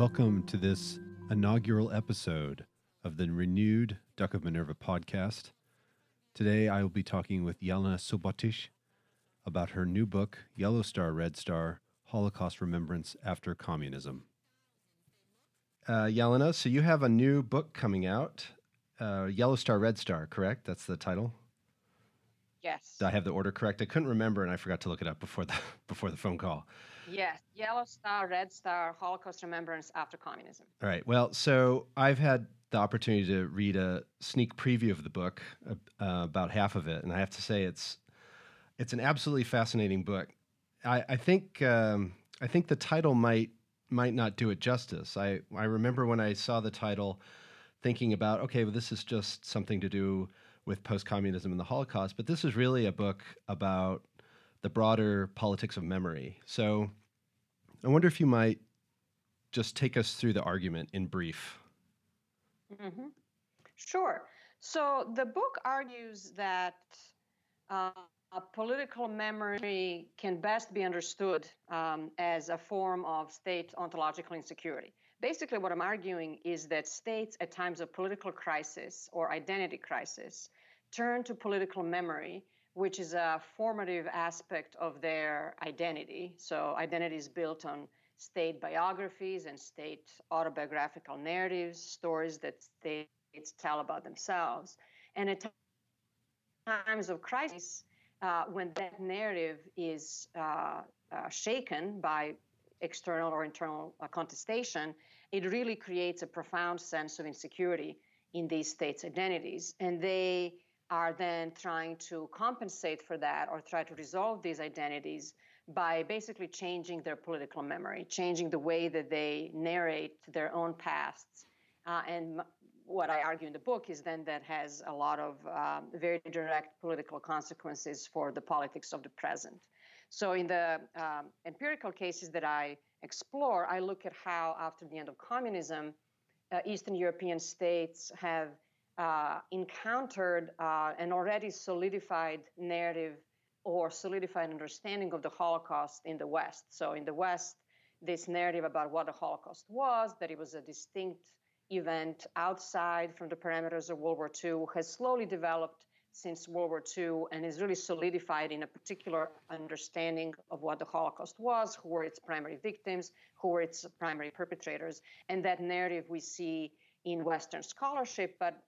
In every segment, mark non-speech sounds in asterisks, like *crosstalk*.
Welcome to this inaugural episode of the renewed Duck of Minerva podcast. Today I will be talking with Jelena Subotic about her new book, Yellow Star, Red Star Holocaust Remembrance After Communism. Uh, Jelena, so you have a new book coming out, uh, Yellow Star, Red Star, correct? That's the title? Yes. Did I have the order correct? I couldn't remember and I forgot to look it up before the, *laughs* before the phone call. Yes, Yellow Star, Red Star, Holocaust Remembrance After Communism. All right. Well, so I've had the opportunity to read a sneak preview of the book, uh, about half of it, and I have to say it's it's an absolutely fascinating book. I, I think um, I think the title might might not do it justice. I I remember when I saw the title, thinking about okay, well, this is just something to do with post communism and the Holocaust, but this is really a book about the broader politics of memory. So I wonder if you might just take us through the argument in brief. Mm-hmm. Sure. So the book argues that uh, political memory can best be understood um, as a form of state ontological insecurity. Basically, what I'm arguing is that states, at times of political crisis or identity crisis, turn to political memory which is a formative aspect of their identity. So, identity is built on state biographies and state autobiographical narratives, stories that states tell about themselves. And at times of crisis, uh, when that narrative is uh, uh, shaken by external or internal uh, contestation, it really creates a profound sense of insecurity in these states' identities. And they are then trying to compensate for that or try to resolve these identities by basically changing their political memory, changing the way that they narrate their own pasts. Uh, and what I argue in the book is then that has a lot of um, very direct political consequences for the politics of the present. So, in the um, empirical cases that I explore, I look at how, after the end of communism, uh, Eastern European states have uh, encountered uh, an already solidified narrative or solidified understanding of the Holocaust in the West. So, in the West, this narrative about what the Holocaust was, that it was a distinct event outside from the parameters of World War II, has slowly developed since World War II and is really solidified in a particular understanding of what the Holocaust was, who were its primary victims, who were its primary perpetrators. And that narrative we see in Western scholarship, but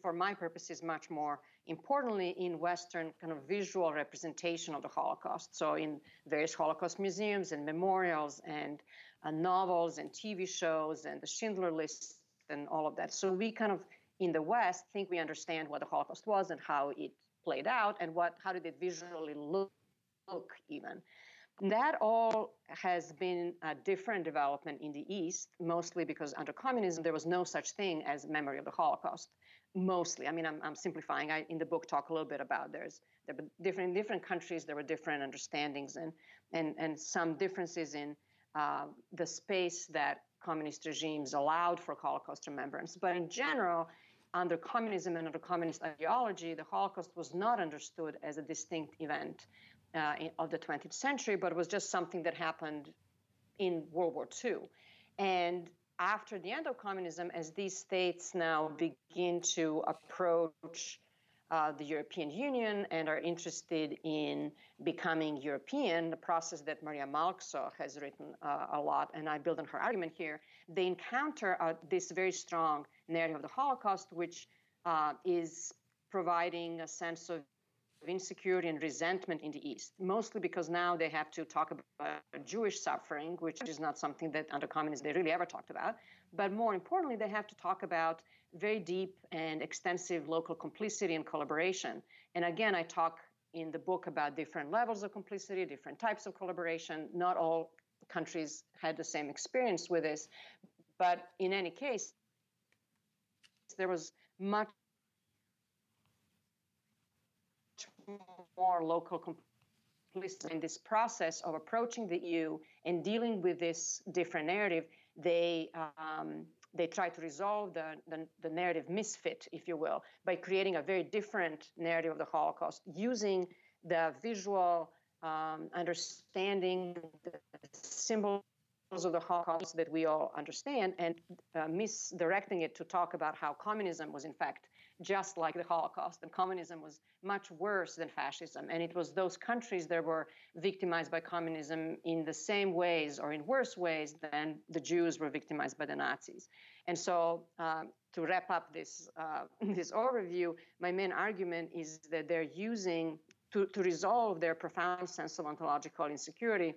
for my purposes, much more importantly in Western kind of visual representation of the Holocaust. So in various Holocaust museums and memorials and uh, novels and TV shows and the Schindler List and all of that. So we kind of in the West think we understand what the Holocaust was and how it played out and what how did it visually look, look even. That all has been a different development in the East, mostly because under communism there was no such thing as memory of the Holocaust mostly. I mean, I'm, I'm simplifying. I in the book talk a little bit about there's there were different in different countries there were different understandings and and and some differences in uh, the space that communist regimes allowed for Holocaust remembrance. But in general, under communism and under communist ideology, the Holocaust was not understood as a distinct event uh, in, of the 20th century, but was just something that happened in World War II. And after the end of communism, as these states now begin to approach uh, the European Union and are interested in becoming European, the process that Maria Mälksoo has written uh, a lot, and I build on her argument here, they encounter uh, this very strong narrative of the Holocaust, which uh, is providing a sense of insecurity and resentment in the East, mostly because now they have to talk about Jewish suffering, which is not something that under communism they really ever talked about. But more importantly, they have to talk about very deep and extensive local complicity and collaboration. And again, I talk in the book about different levels of complicity, different types of collaboration. Not all countries had the same experience with this. But in any case, there was much more local complicity in this process of approaching the EU and dealing with this different narrative. They um, they try to resolve the, the, the, narrative misfit, if you will, by creating a very different narrative of the Holocaust, using the visual um, understanding, the symbol of the Holocaust that we all understand and uh, misdirecting it to talk about how communism was, in fact, just like the Holocaust, and communism was much worse than fascism. And it was those countries that were victimized by communism in the same ways or in worse ways than the Jews were victimized by the Nazis. And so, uh, to wrap up this uh, *laughs* this overview, my main argument is that they're using to, to resolve their profound sense of ontological insecurity.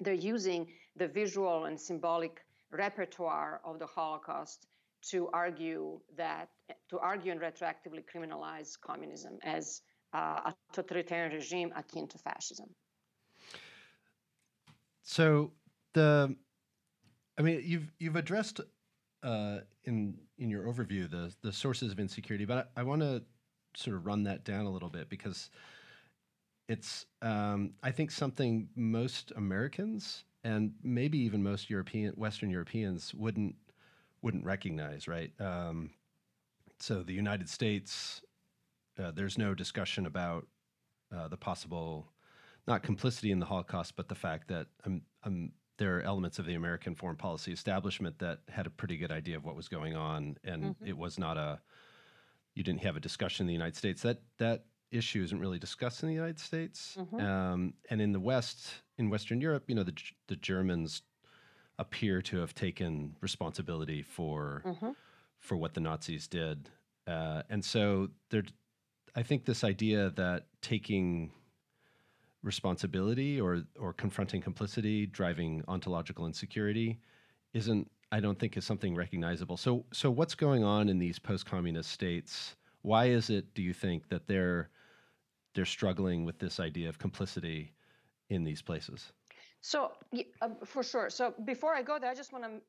They're using the visual and symbolic repertoire of the Holocaust to argue that to argue and retroactively criminalize communism as uh, a totalitarian regime akin to fascism. So the, I mean, you've you've addressed uh, in in your overview the the sources of insecurity, but I, I want to sort of run that down a little bit because it's um, I think something most Americans and maybe even most European Western Europeans wouldn't wouldn't recognize, right? Um, so the United States, uh, there's no discussion about uh, the possible, not complicity in the Holocaust, but the fact that um, um, there are elements of the American foreign policy establishment that had a pretty good idea of what was going on, and mm-hmm. it was not a, you didn't have a discussion in the United States. That that issue isn't really discussed in the United States, mm-hmm. um, and in the West, in Western Europe, you know, the the Germans appear to have taken responsibility for mm-hmm. for what the Nazis did, uh, and so there. I think this idea that taking responsibility or or confronting complicity, driving ontological insecurity, isn't I don't think is something recognizable. So so what's going on in these post-communist states? Why is it, do you think, that they're they're struggling with this idea of complicity in these places? So, uh, for sure. So, before I go there, I just want to uh,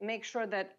make sure that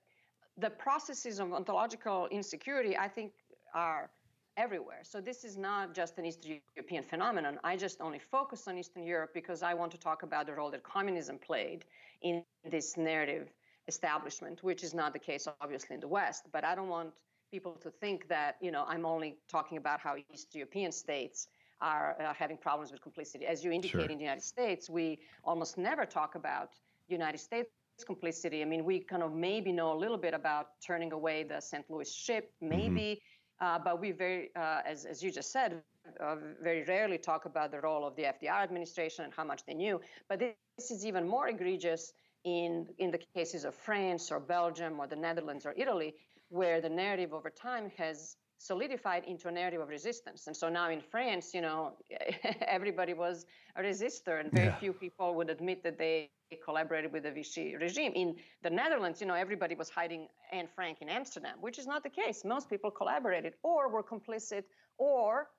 the processes of ontological insecurity, I think, are everywhere. So, this is not just an Eastern European phenomenon. I just only focus on Eastern Europe because I want to talk about the role that communism played in this narrative establishment, which is not the case, obviously, in the West. But I don't want people to think that, you know, I'm only talking about how East European states are uh, having problems with complicity. As you indicate sure. in the United States, we almost never talk about United States complicity. I mean, we kind of maybe know a little bit about turning away the St. Louis ship, mm-hmm. maybe, mm-hmm. uh, but we very, uh, as, as you just said, uh, very rarely talk about the role of the FDR administration and how much they knew. But this is even more egregious in in the cases of France or Belgium or the Netherlands or Italy, where the narrative over time has solidified into a narrative of resistance. And so now in France, you know, *laughs* everybody was a resistor, and very yeah. few people would admit that they collaborated with the Vichy regime. In the Netherlands, you know, everybody was hiding Anne Frank in Amsterdam, which is not the case. Most people collaborated or were complicit or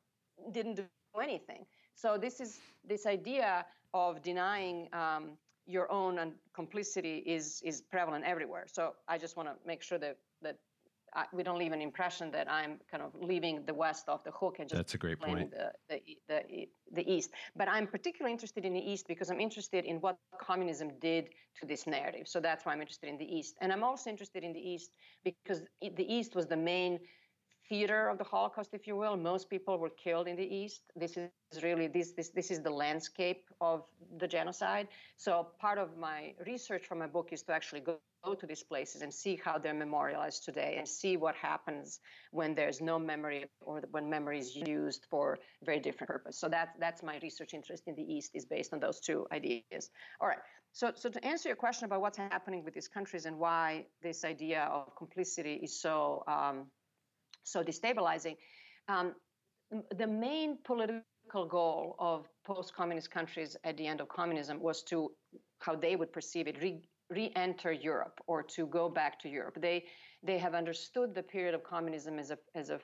didn't do anything. So this is this idea of denying um, your own complicity is is prevalent everywhere. So I just want to make sure that that I, we don't leave an impression that I'm kind of leaving the West off the hook and just that's a great point. The, the, the, the East. But I'm particularly interested in the East because I'm interested in what communism did to this narrative. So that's why I'm interested in the East. And I'm also interested in the East because the East was the main theater of the Holocaust, if you will. Most people were killed in the East. This is really this this this is the landscape of the genocide. So part of my research for my book is to actually go, go to these places and see how they're memorialized today and see what happens when there's no memory or when memory is used for very different purpose. So that that's my research interest in the East is based on those two ideas. All right. So, so to answer your question about what's happening with these countries and why this idea of complicity is so um, so destabilizing. Um, the main political goal of post-communist countries at the end of communism was to, how they would perceive it, re- re-enter Europe or to go back to Europe. They they have understood the period of communism as a as a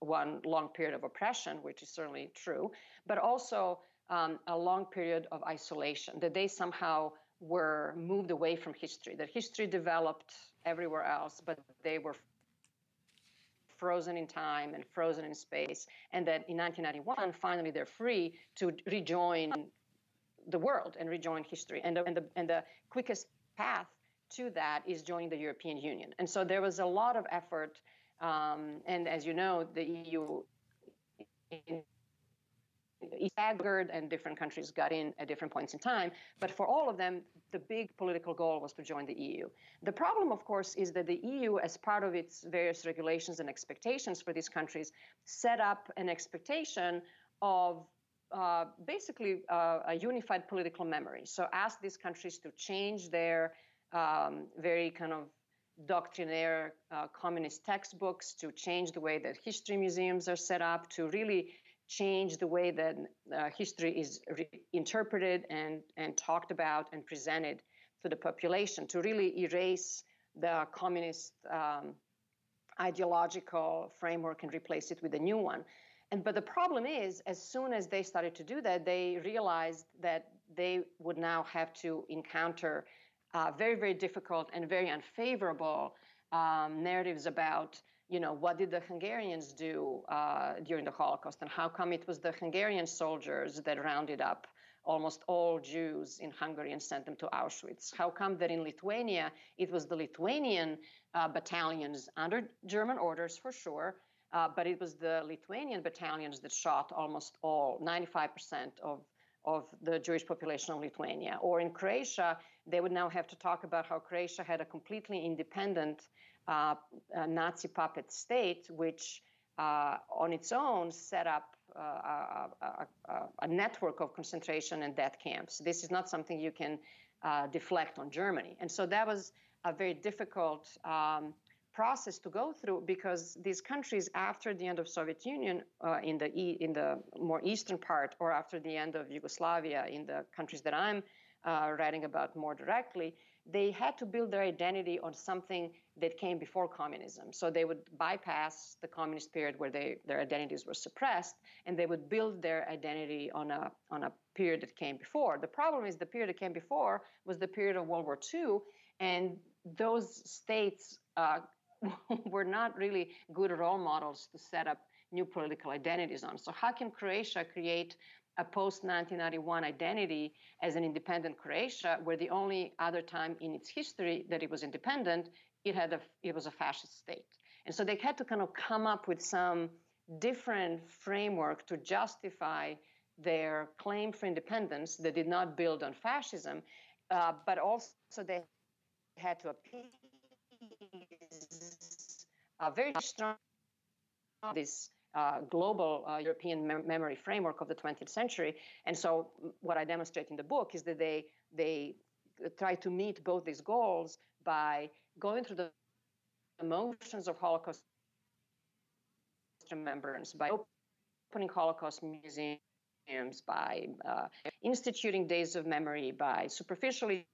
one long period of oppression, which is certainly true, but also um, a long period of isolation. That they somehow were moved away from history. That history developed everywhere else, but they were frozen in time and frozen in space, and that in 1991, finally they're free to rejoin the world and rejoin history. And the, and the, and the quickest path to that is joining the European Union. And so there was a lot of effort, um, and as you know, the EU staggered and different countries got in at different points in time. But for all of them, the big political goal was to join the EU. The problem, of course, is that the EU, as part of its various regulations and expectations for these countries, set up an expectation of uh, basically uh, a unified political memory. So ask these countries to change their um, very kind of doctrinaire uh, communist textbooks, to change the way that history museums are set up, to really change the way that uh, history is re- interpreted and, and talked about and presented to the population, to really erase the communist um, ideological framework and replace it with a new one. And but the problem is, as soon as they started to do that, they realized that they would now have to encounter uh, very, very difficult and very unfavorable um, narratives about, you know, what did the Hungarians do uh, during the Holocaust, and how come it was the Hungarian soldiers that rounded up almost all Jews in Hungary and sent them to Auschwitz? How come that in Lithuania it was the Lithuanian uh, battalions under German orders for sure, uh, but it was the Lithuanian battalions that shot almost all, 95% of, of the Jewish population of Lithuania. Or in Croatia, they would now have to talk about how Croatia had a completely independent uh, Nazi puppet state, which uh, on its own set up uh, a, a, a, network of concentration and death camps. This is not something you can uh, deflect on Germany. And so that was a very difficult um, process to go through because these countries after the end of Soviet Union uh, in the e- in the more eastern part or after the end of Yugoslavia in the countries that I'm uh, writing about more directly they had to build their identity on something that came before communism so they would bypass the communist period where they their identities were suppressed and they would build their identity on a on a period that came before the problem is the period that came before was the period of World War II and those states uh, *laughs* were not really good role models to set up new political identities on. So, how can Croatia create a post 1991 identity as an independent Croatia, where the only other time in its history that it was independent, it had a, it was a fascist state. And so they had to kind of come up with some different framework to justify their claim for independence that did not build on fascism, uh, but also they had to appease uh, very strong this uh, global uh, European mem- memory framework of the 20th century. And so, what I demonstrate in the book is that they they try to meet both these goals by going through the emotions of Holocaust remembrance, by opening Holocaust museums, by uh, instituting days of memory, by superficially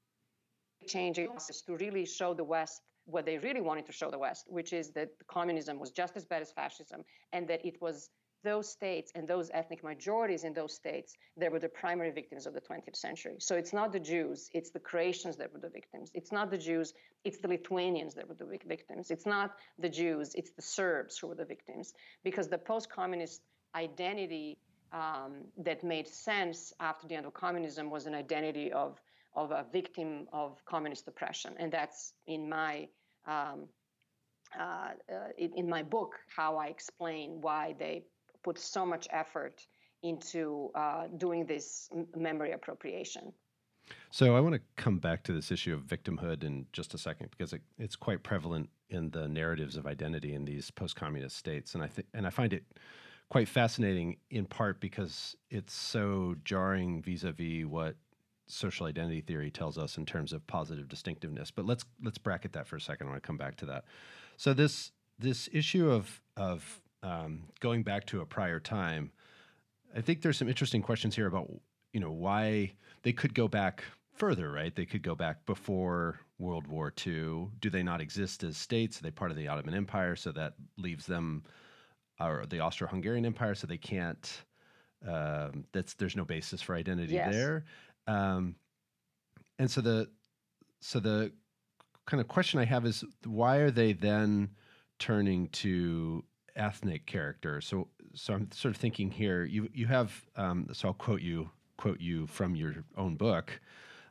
changing to really show the West what they really wanted to show the West, which is that communism was just as bad as fascism, and that it was those states and those ethnic majorities in those states that were the primary victims of the 20th century. So it's not the Jews, it's the Croatians that were the victims. It's not the Jews, it's the Lithuanians that were the victims. It's not the Jews, it's the Serbs who were the victims. Because the post communist identity um, that made sense after the end of communism was an identity of of a victim of communist oppression. And that's in my um, uh, uh, in, my book how I explain why they put so much effort into uh, doing this memory appropriation. So I want to come back to this issue of victimhood in just a second because it, it's quite prevalent in the narratives of identity in these post-communist states, and I think and I find it quite fascinating in part because it's so jarring vis-a-vis what social identity theory tells us in terms of positive distinctiveness. But let's let's bracket that for a second. I want to come back to that. So this this issue of of um, going back to a prior time, I think there's some interesting questions here about you know why they could go back further, right? They could go back before World War II. Do they not exist as states? Are they part of the Ottoman Empire? So that leaves them, or the Austro-Hungarian Empire, so they can't. Um, that's there's no basis for identity yes. there. Um, and so the so the kind of question I have is why are they then turning to ethnic character? So so I'm sort of thinking here. You you have um, so I'll quote you quote you from your own book.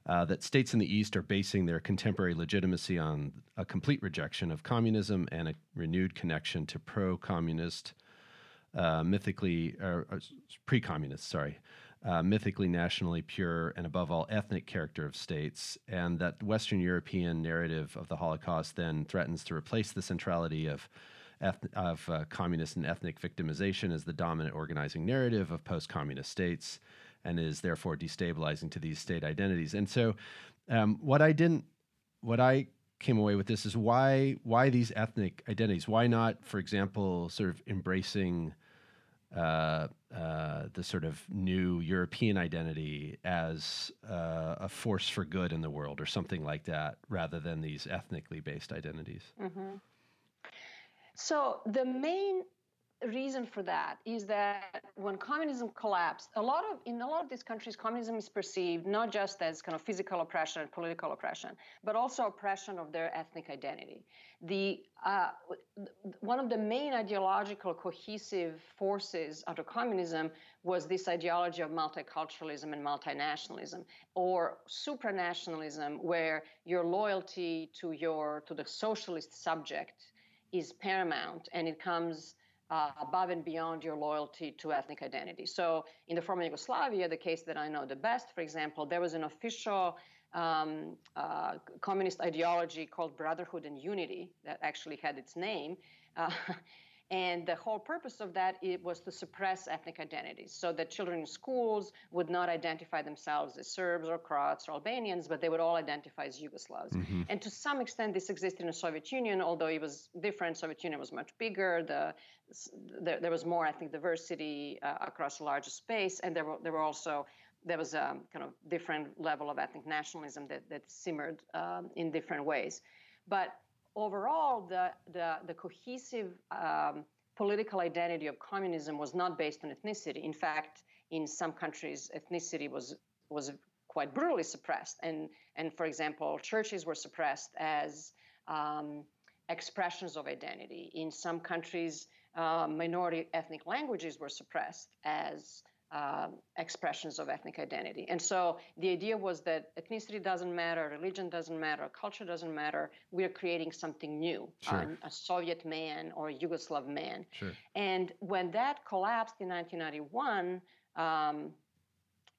Uh, that states in the East are basing their contemporary legitimacy on a complete rejection of communism and a renewed connection to pro communist uh, mythically, or pre-communist, sorry, uh, mythically nationally pure and above all ethnic character of states, and that Western European narrative of the Holocaust then threatens to replace the centrality of of uh, communist and ethnic victimization as the dominant organizing narrative of post-communist states, and is therefore destabilizing to these state identities. And so, um, what I didn't, what I came away with this is why why these ethnic identities? Why not, for example, sort of embracing uh, uh, the sort of new European identity as uh, a force for good in the world or something like that, rather than these ethnically based identities. Mm-hmm. So the main reason for that is that when communism collapsed, a lot of in a lot of these countries, communism is perceived not just as kind of physical oppression and political oppression, but also oppression of their ethnic identity. The uh, one of the main ideological cohesive forces under communism was this ideology of multiculturalism and multinationalism, or supranationalism, where your loyalty to your to the socialist subject is paramount, and it comes uh, above and beyond your loyalty to ethnic identity. So, in the former Yugoslavia, the case that I know the best, for example, there was an official um, uh, communist ideology called Brotherhood and Unity that actually had its name. Uh, *laughs* And the whole purpose of that it was to suppress ethnic identities so that children in schools would not identify themselves as Serbs or Croats or Albanians, but they would all identify as Yugoslavs. Mm-hmm. And to some extent, this existed in the Soviet Union, although it was different. Soviet Union was much bigger. The, the there was more ethnic diversity uh, across a larger space, and there were, there were also there was a kind of different level of ethnic nationalism that, that simmered um, in different ways. But overall, the, the, the cohesive um, political identity of communism was not based on ethnicity. In fact, in some countries, ethnicity was was quite brutally suppressed, and and for example, churches were suppressed as um, expressions of identity. In some countries, uh, minority ethnic languages were suppressed as uh, expressions of ethnic identity. And so the idea was that ethnicity doesn't matter, religion doesn't matter, culture doesn't matter. We're creating something new, sure. um, a Soviet man or a Yugoslav man. Sure. And when that collapsed in 1991, um,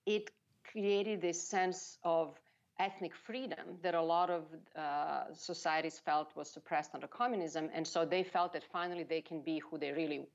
it created this sense of ethnic freedom that a lot of uh, societies felt was suppressed under communism. And so they felt that finally they can be who they really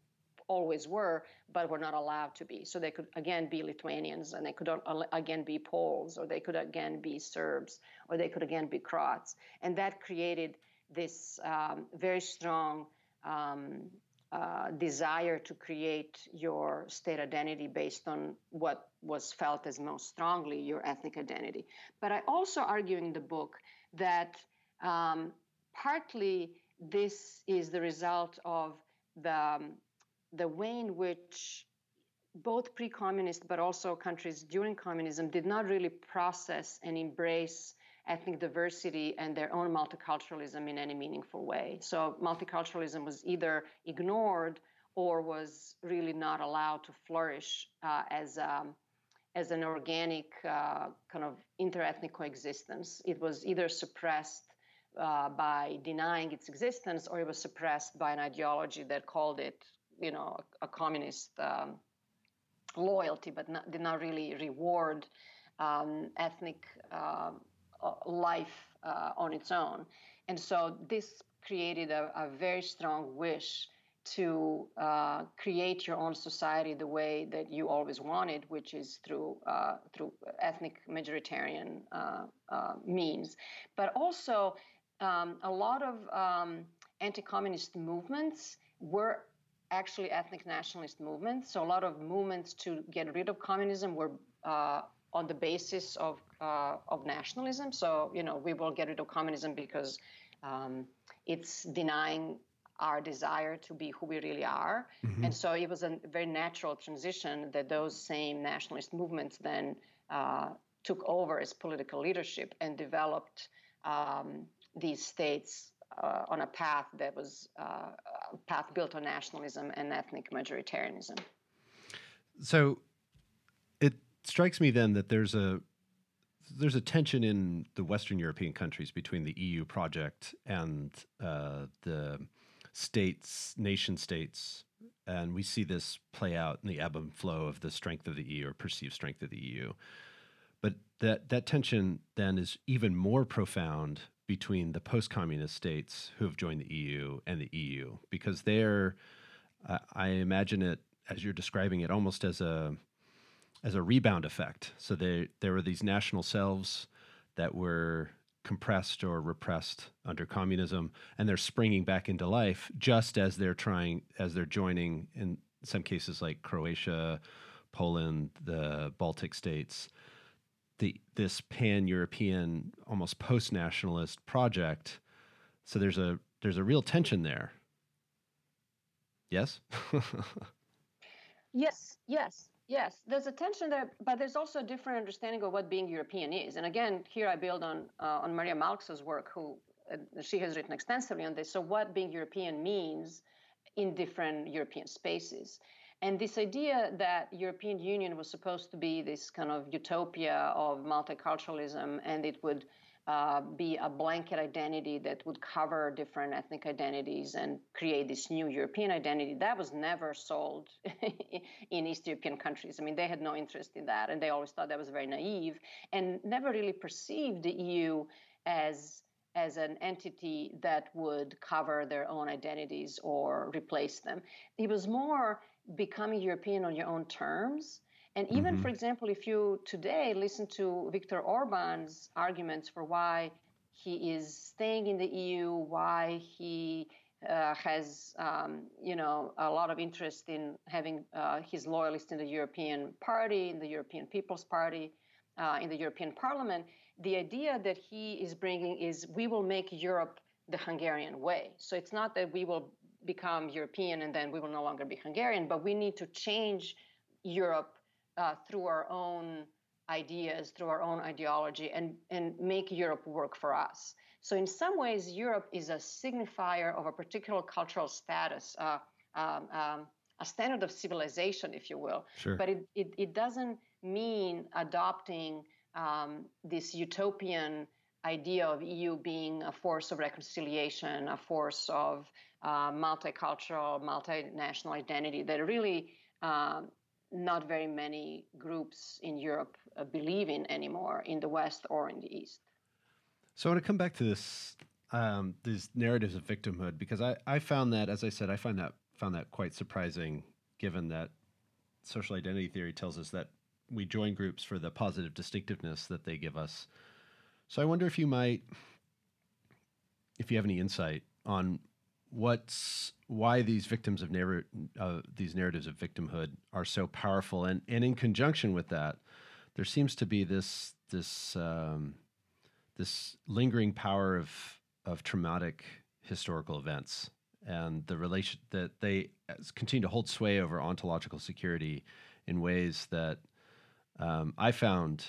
always were, but were not allowed to be. So they could again be Lithuanians, and they could again be Poles, or they could again be Serbs, or they could again be Croats, and that created this um, very strong um, uh, desire to create your state identity based on what was felt as most strongly your ethnic identity. But I also argue in the book that um, partly this is the result of the um, the way in which both pre-communist but also countries during communism did not really process and embrace ethnic diversity and their own multiculturalism in any meaningful way. So multiculturalism was either ignored or was really not allowed to flourish uh, as um, as an organic uh, kind of interethnic coexistence. It was either suppressed uh, by denying its existence, or it was suppressed by an ideology that called it you know a, communist um, loyalty, but not, did not really reward um, ethnic uh, life uh, on its own. And so this created a, a very strong wish to uh, create your own society the way that you always wanted, which is through uh, through ethnic majoritarian uh, uh, means. But also, um, a lot of um, anti-communist movements were actually ethnic nationalist movements. So a lot of movements to get rid of communism were uh, on the basis of uh, of nationalism. So you know we will get rid of communism because um, it's denying our desire to be who we really are. Mm-hmm. And so it was a very natural transition that those same nationalist movements then uh, took over as political leadership and developed um, these states uh, on a path that was uh, path built on nationalism and ethnic majoritarianism. So it strikes me then that there's a there's a tension in the Western European countries between the EU project and uh, the states, nation states, and we see this play out in the ebb and flow of the strength of the EU or perceived strength of the EU. But that that tension then is even more profound between the post-communist states who have joined the EU and the EU because they're uh, I imagine it as you're describing it almost as a as a rebound effect. So they, there were these national selves that were compressed or repressed under communism, and they're springing back into life just as they're trying, as they're joining in some cases like Croatia, Poland, the Baltic states. The, this pan-European, almost post-nationalist project. So there's a there's a real tension there. Yes. *laughs* yes. Yes. Yes, there's a tension there, but there's also a different understanding of what being European is. And again, here I build on uh, on Maria Mälksoo's work, who uh, she has written extensively on this. So, what being European means in different European spaces, and this idea that European Union was supposed to be this kind of utopia of multiculturalism, and it would uh, be a blanket identity that would cover different ethnic identities and create this new European identity. That was never sold *laughs* in East European countries. I mean, they had no interest in that, and they always thought that was very naive, and never really perceived the EU as as an entity that would cover their own identities or replace them. It was more becoming European on your own terms and even, mm-hmm. for example, if you today listen to Viktor Orban's arguments for why he is staying in the EU, why he uh, has, um, you know, a lot of interest in having uh, his loyalists in the European Party, in the European People's Party, uh, in the European Parliament. The idea that he is bringing is we will make Europe the Hungarian way. So it's not that we will become European and then we will no longer be Hungarian, but we need to change Europe uh, through our own ideas, through our own ideology, and, and make Europe work for us. So, in some ways, Europe is a signifier of a particular cultural status, uh, um, um, a standard of civilization, if you will. Sure. But it, it, it, doesn't mean adopting um, this utopian idea of EU being a force of reconciliation, a force of uh, multicultural, multinational identity that really um, not very many groups in Europe uh, believe in anymore in the West or in the East. So I want to come back to this um, these narratives of victimhood because I, I found that as I said I find that found that quite surprising given that social identity theory tells us that we join groups for the positive distinctiveness that they give us. So I wonder if you might if you have any insight on what's why these victims of narr- uh, these narratives of victimhood are so powerful, and and in conjunction with that, there seems to be this this um, this lingering power of of traumatic historical events and the relation that they continue to hold sway over ontological security in ways that um, I found,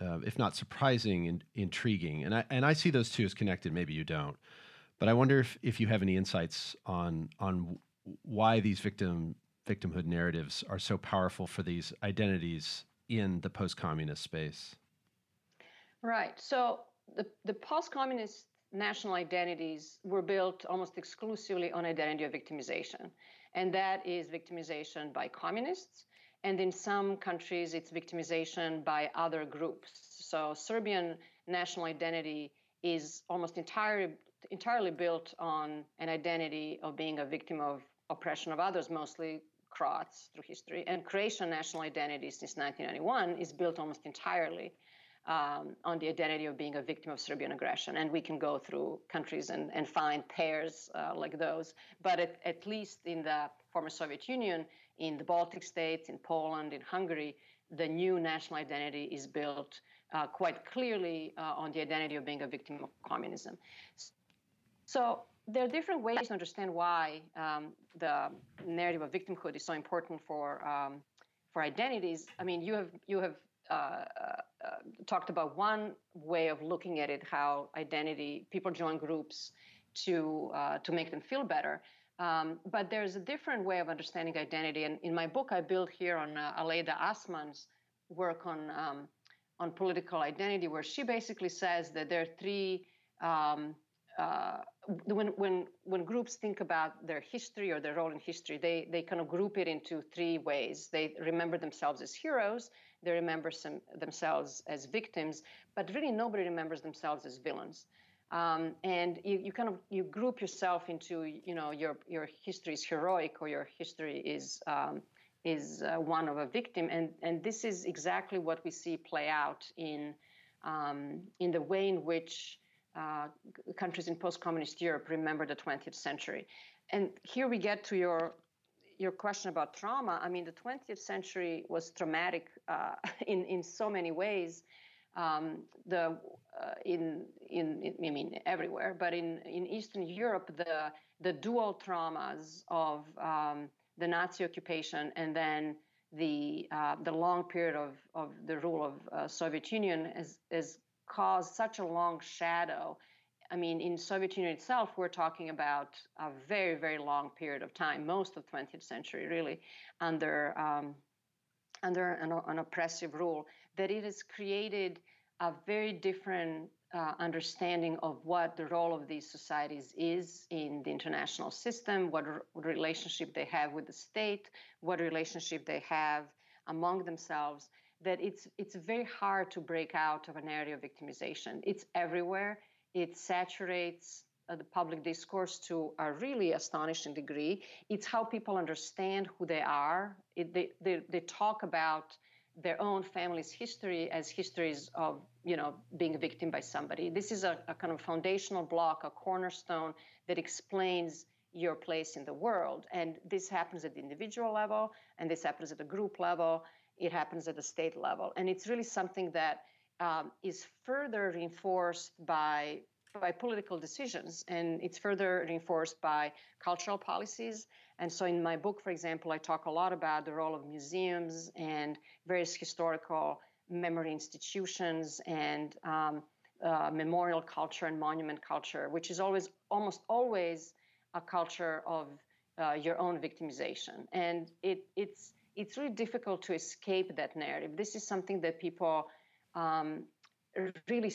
uh, if not surprising, and intriguing. And I and I see those two as connected. Maybe you don't. But I wonder if, if you have any insights on on why these victim victimhood narratives are so powerful for these identities in the post-communist space. Right. So the, the post-communist national identities were built almost exclusively on identity of victimization. And that is victimization by communists. And in some countries, it's victimization by other groups. So Serbian national identity is almost entirely entirely built on an identity of being a victim of oppression of others, mostly Croats through history. And Croatian national identity since 1991 is built almost entirely um, on the identity of being a victim of Serbian aggression. And we can go through countries and, and find pairs uh, like those. But at, at least in the former Soviet Union, in the Baltic states, in Poland, in Hungary, the new national identity is built uh, quite clearly uh, on the identity of being a victim of communism. So there are different ways to understand why um, the narrative of victimhood is so important for um, for identities. I mean, you have you have uh, uh, talked about one way of looking at it, how identity people join groups to uh, to make them feel better. Um, but there's a different way of understanding identity, and in my book, I build here on uh, Aleida Assmann's work on um, on political identity, where she basically says that there are three um, uh, when when when groups think about their history or their role in history, they they kind of group it into three ways. They remember themselves as heroes, they remember some, themselves as victims, but really nobody remembers themselves as villains. Um, and you, you kind of you group yourself into you know your your history is heroic or your history is um, is uh, one of a victim, and and this is exactly what we see play out in um, in the way in which uh, countries in post-communist Europe remember the 20th century. And here we get to your your question about trauma. I mean, the 20th century was traumatic uh, *laughs* in in so many ways. Um, the uh, in, in, I mean everywhere, but in in Eastern Europe, the the dual traumas of um, the Nazi occupation and then the uh, the long period of, of the rule of uh, Soviet Union has, has caused such a long shadow. I mean, in Soviet Union itself, we're talking about a very, very long period of time, most of 20th century, really, under um, under an, an oppressive rule. That it has created a very different uh, understanding of what the role of these societies is in the international system, what r- relationship they have with the state, what relationship they have among themselves. That it's it's very hard to break out of an area of victimization. It's everywhere. It saturates uh, the public discourse to a really astonishing degree. It's how people understand who they are. It, they, they, they talk about their own family's history as histories of you know being a victim by somebody this is a, a, kind of foundational block a cornerstone that explains your place in the world and this happens at the individual level and this happens at the group level it happens at the state level. And it's really something that um, is further reinforced by by political decisions. And it's further reinforced by cultural policies. And so, in my book, for example, I talk a lot about the role of museums and various historical memory institutions and um, uh, memorial culture and monument culture, which is always, almost always, a culture of uh, your own victimization. And it, it's it's really difficult to escape that narrative. This is something that people um, really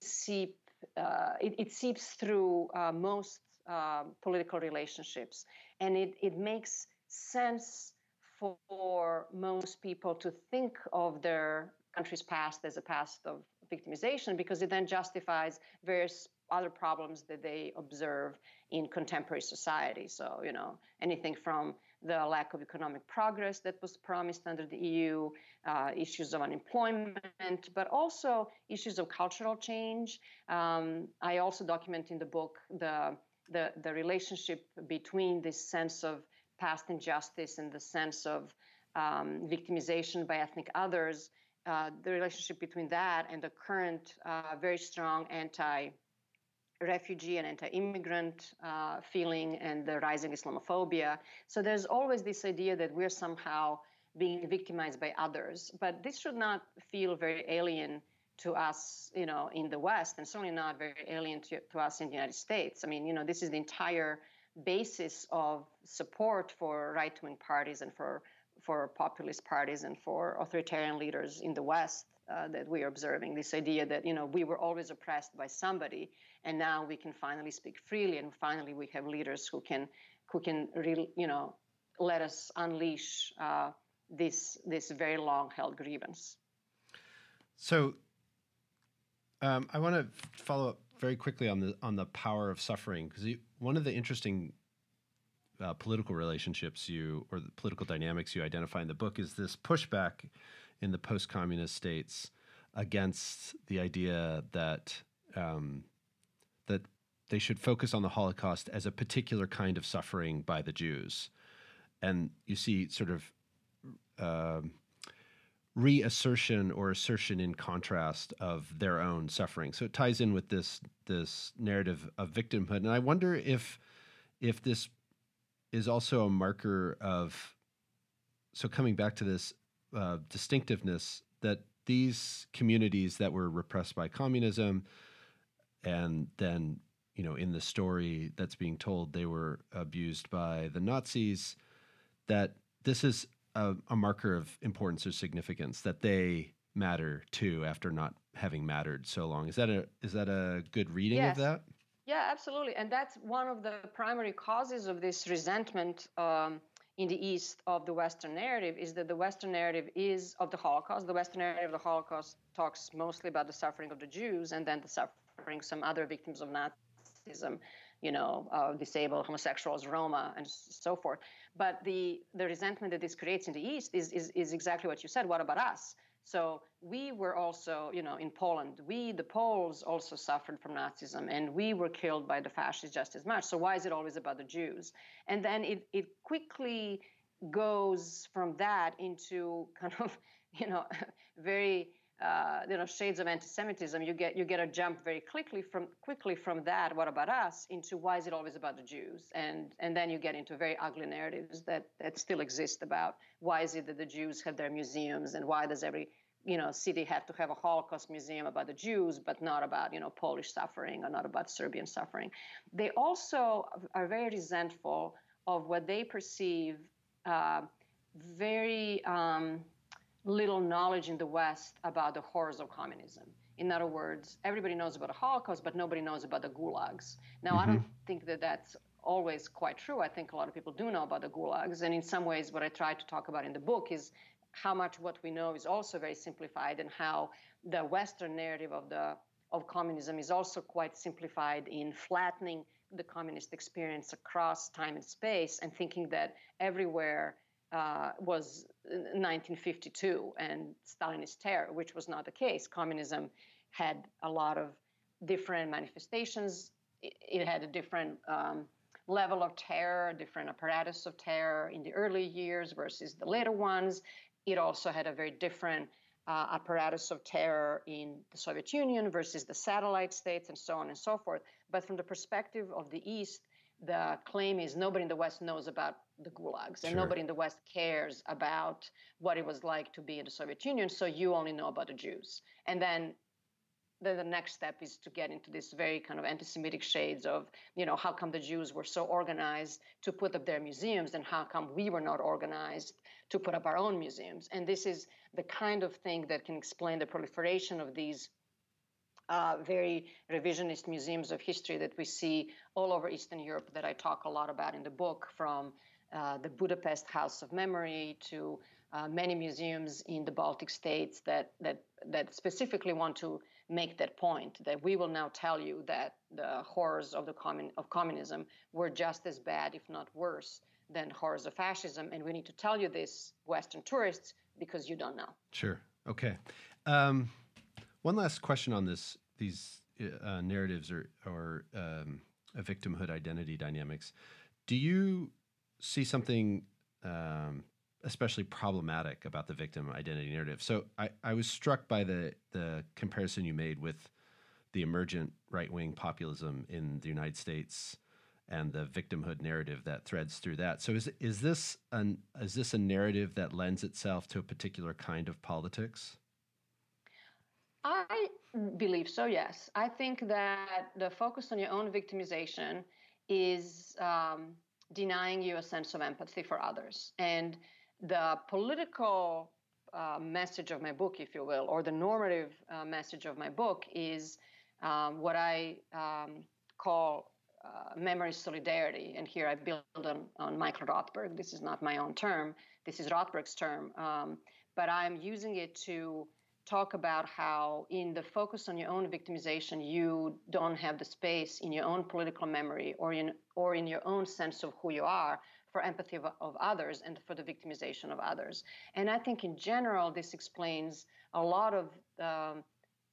seep. Uh, it, it, seeps through uh, most uh, political relationships and it, it makes sense for most people to think of their country's past as a past of victimization because it then justifies various other problems that they observe in contemporary society. So, you know, anything from the lack of economic progress that was promised under the EU, uh, issues of unemployment, but also issues of cultural change. Um, I also document in the book the the, the relationship between this sense of past injustice and the sense of um, victimization by ethnic others, uh, the relationship between that and the current uh, very strong anti refugee and anti immigrant uh, feeling and the rising Islamophobia. So there's always this idea that we're somehow being victimized by others. But this should not feel very alien to us, you know, in the West, and certainly not very alien to, to us in the United States. I mean, you know, this is the entire basis of support for right-wing parties and for for populist parties and for authoritarian leaders in the West uh, that we are observing. This idea that you know we were always oppressed by somebody, and now we can finally speak freely, and finally we have leaders who can who can really you know let us unleash uh, this this very long held grievance. So um, I want to follow up very quickly on the on the power of suffering because one of the interesting uh, political relationships you or the political dynamics you identify in the book is this pushback in the post-communist states against the idea that um, that they should focus on the Holocaust as a particular kind of suffering by the Jews, and you see sort of. Um, reassertion or assertion in contrast of their own suffering. So it ties in with this this narrative of victimhood, and I wonder if if this is also a marker of so coming back to this uh, distinctiveness that these communities that were repressed by communism and then you know in the story that's being told they were abused by the nazis that this is a, a marker of importance or significance that they matter too after not having mattered so long. Is that a is that a good reading yes. of that? Yeah, absolutely. And that's one of the primary causes of this resentment um, in the East of the Western narrative is that the Western narrative is of the Holocaust. The Western narrative of the Holocaust talks mostly about the suffering of the Jews and then the suffering some other victims of Nazism, you know, uh, disabled homosexuals, Roma, and so forth. But the the resentment that this creates in the East is is, is exactly what you said. What about us? So we were also, you know, in Poland, we, the Poles, also suffered from Nazism and we were killed by the fascists just as much. So why is it always about the Jews? And then it, it quickly goes from that into kind of, *laughs* you know, very, uh, you know, shades of anti-Semitism. You get you get a jump very quickly from quickly from that. What about us? Into why is it always about the Jews? And and then you get into very ugly narratives that that still exist about why is it that the Jews have their museums and why does every you know city have to have a Holocaust museum about the Jews, but not about you know Polish suffering or not about Serbian suffering. They also are very resentful of what they perceive uh, very um, little knowledge in the West about the horrors of communism. In other words, everybody knows about the Holocaust, but nobody knows about the gulags. Now, mm-hmm. I don't think that that's always quite true. I think a lot of people do know about the gulags. And in some ways, what I try to talk about in the book is how much what we know is also very simplified and how the Western narrative of the of communism is also quite simplified in flattening the communist experience across time and space and thinking that everywhere uh, was 1952 and Stalinist terror, which was not the case. Communism had a lot of different manifestations. It, had a different um, level of terror, different apparatus of terror in the early years versus the later ones. It also had a very different uh, apparatus of terror in the Soviet Union versus the satellite states and so on and so forth. But from the perspective of the East, the claim is nobody in the West knows about the gulags and nobody in the West cares about what it was like to be in the Soviet Union, so you only know about the Jews. And then then the next step is to get into this very kind of anti-Semitic shades of, you know, how come the Jews were so organized to put up their museums, and how come we were not organized to put up our own museums? And this is the kind of thing that can explain the proliferation of these uh, very revisionist museums of history that we see all over Eastern Europe that I talk a lot about in the book, from uh, the Budapest House of Memory to uh, many museums in the Baltic states that, that, that specifically want to make that point that we will now tell you that the horrors of the commun- of communism were just as bad, if not worse, than horrors of fascism, and we need to tell you this, Western tourists, because you don't know. Sure. Okay. Um, one last question on this: these uh, narratives or or um, victimhood identity dynamics. Do you see something um, especially problematic about the victim identity narrative. So I, I was struck by the the comparison you made with the emergent right wing populism in the United States and the victimhood narrative that threads through that. So is is this an is this a narrative that lends itself to a particular kind of politics? I believe so. Yes, I think that the focus on your own victimization is um, denying you a sense of empathy for others and the political uh, message of my book, if you will, or the normative uh, message of my book is um, what I um, call uh, memory solidarity. And here I build on, on, Michael Rothberg. This is not my own term, this is Rothberg's term. Um, but I'm using it to talk about how, in the focus on your own victimization, you don't have the space in your own political memory or in, or in your own sense of who you are for empathy of, of, others and for the victimization of others. And I think in general, this explains a lot of um,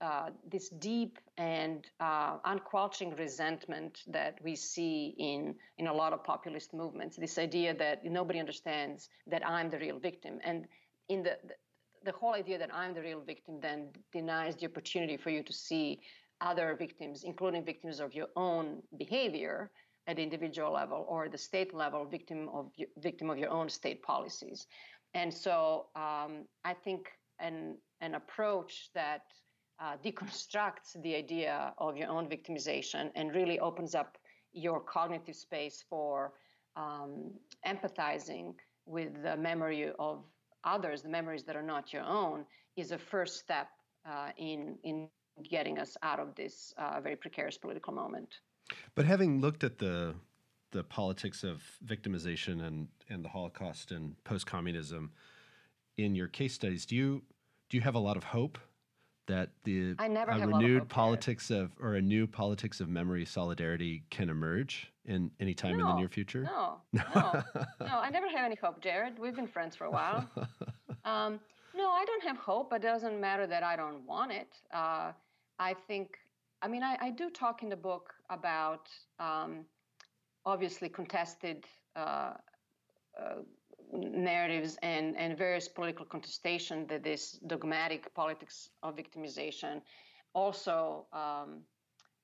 uh, this deep and uh, unquelching resentment that we see in, in a lot of populist movements. This idea that nobody understands that I'm the real victim. And in the, the, whole idea that I'm the real victim then denies the opportunity for you to see other victims, including victims of your own behavior, at the individual level or the state level victim of victim of your own state policies. And so um, i think an, an approach that uh, deconstructs the idea of your own victimization and really opens up your cognitive space for um, empathizing with the memory of others, the memories that are not your own, is a first step uh, in in getting us out of this uh, very precarious political moment. But having looked at the the politics of victimization and, and the Holocaust and post communism in your case studies, do you do you have a lot of hope that the a renewed politics of or a new politics of memory solidarity can emerge in any time no, in the near future? No, *laughs* no, no. I never have any hope, Jared. We've been friends for a while. *laughs* Um, no, I don't have hope. It doesn't matter that I don't want it. Uh, I think. I mean, I, I, do talk in the book about um, obviously contested uh, uh, narratives and, and various political contestation that this dogmatic politics of victimization also um,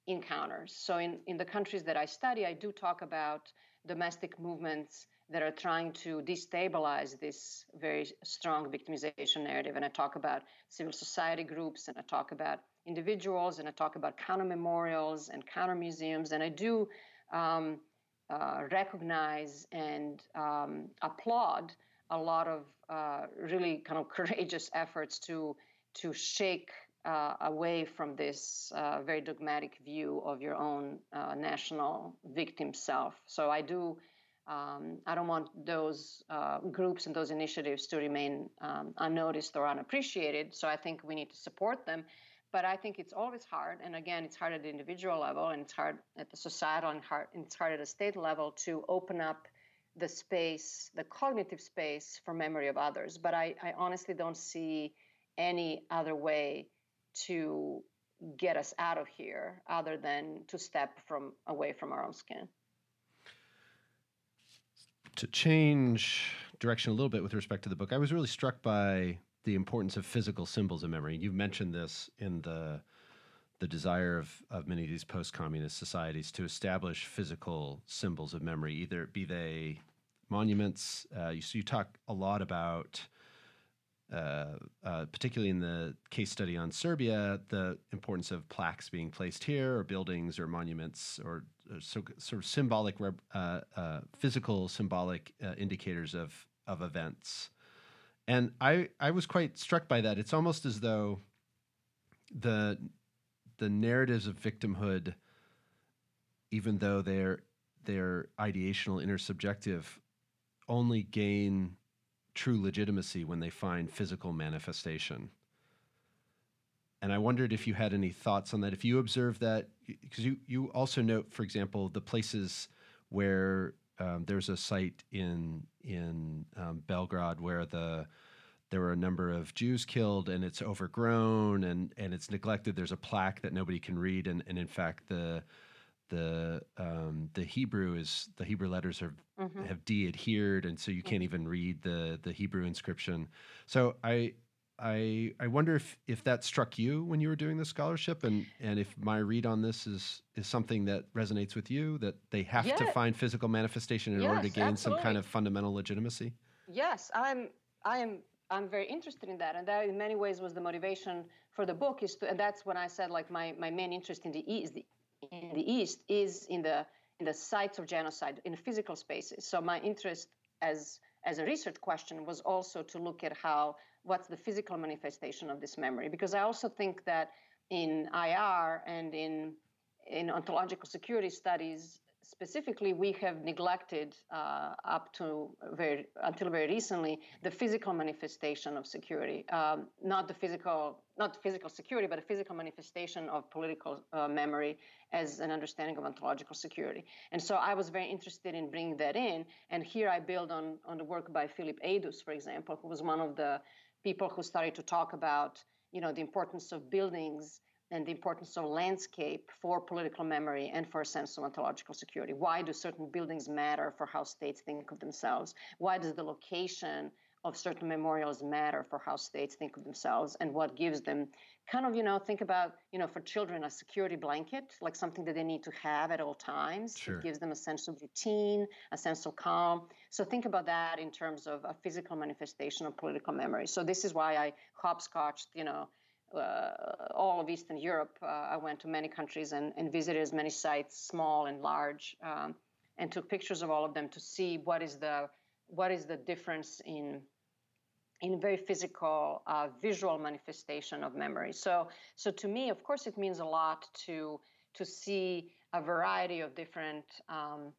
encounters. So, in, in the countries that I study, I do talk about domestic movements that are trying to destabilize this very strong victimization narrative. And I talk about civil society groups, and I talk about individuals, and I talk about counter memorials and counter museums. And I do um, uh, recognize and um, applaud a lot of uh, really kind of *laughs* courageous efforts to to shake uh, away from this uh, very dogmatic view of your own uh, national victim self. So I do. Um, I don't want those groups and those initiatives to remain um, unnoticed or unappreciated. So I think we need to support them. But I think it's always hard. And again, it's hard at the individual level and it's hard at the societal and, hard, and it's hard at the state level to open up the space, the cognitive space for memory of others. But I, I honestly don't see any other way to get us out of here other than to step from away from our own skin. To change direction a little bit with respect to the book, I was really struck by the importance of physical symbols of memory. You've mentioned this in the the desire of, of many of these post-communist societies to establish physical symbols of memory, either be they monuments. Uh, you, so you talk a lot about, uh, uh, particularly in the case study on Serbia, the importance of plaques being placed here, or buildings, or monuments, or, or so, sort of symbolic, uh, uh, physical symbolic uh, indicators of of events and I I was quite struck by that. It's almost as though the the narratives of victimhood, even though they're they're ideational, intersubjective, only gain true legitimacy when they find physical manifestation. And I wondered if you had any thoughts on that. If you observe that, because you you also note, for example, the places where um, there's a site in in um, Belgrade where the there were a number of Jews killed and it's overgrown and and it's neglected. There's a plaque that nobody can read and and in fact the the um, the Hebrew is the Hebrew letters are mm-hmm. have de-adhered and so you can't even read the the Hebrew inscription. So I I I wonder if if that struck you when you were doing the scholarship, and and if my read on this is is something that resonates with you that they have yeah. to find physical manifestation in yes, order to gain absolutely. some kind of fundamental legitimacy. Yes, I'm I am I'm very interested in that, and that in many ways was the motivation for the book. Is to, and that's when I said like my my main interest in the east the, in the east is in the in the sites of genocide in physical spaces. So my interest as as a research question was also to look at how what's the physical manifestation of this memory. Because I also think that in IR and in in ontological security studies specifically we have neglected uh, up to very until very recently the physical manifestation of security. Um, not the physical not physical security but a physical manifestation of political uh, memory as an understanding of ontological security. And so i was very interested in bringing that in and here i build on on the work by Filip Ejdus, for example who was one of the people who started to talk about you know the importance of buildings and the importance of landscape for political memory and for a sense of ontological security. Why do certain buildings matter for how states think of themselves? Why does the location of certain memorials matter for how states think of themselves and what gives them kind of, you know, think about, you know, for children, a security blanket, like something that they need to have at all times. Sure. It gives them a sense of routine, a sense of calm. So think about that in terms of a physical manifestation of political memory. So this is why I hopscotched, you know, uh, all of Eastern Europe. Uh, I went to many countries and, and, visited as many sites, small and large, um, and took pictures of all of them to see what is the what is the difference in in very physical, uh, visual manifestation of memory. So, so to me, of course, it means a lot to to see a variety of different um,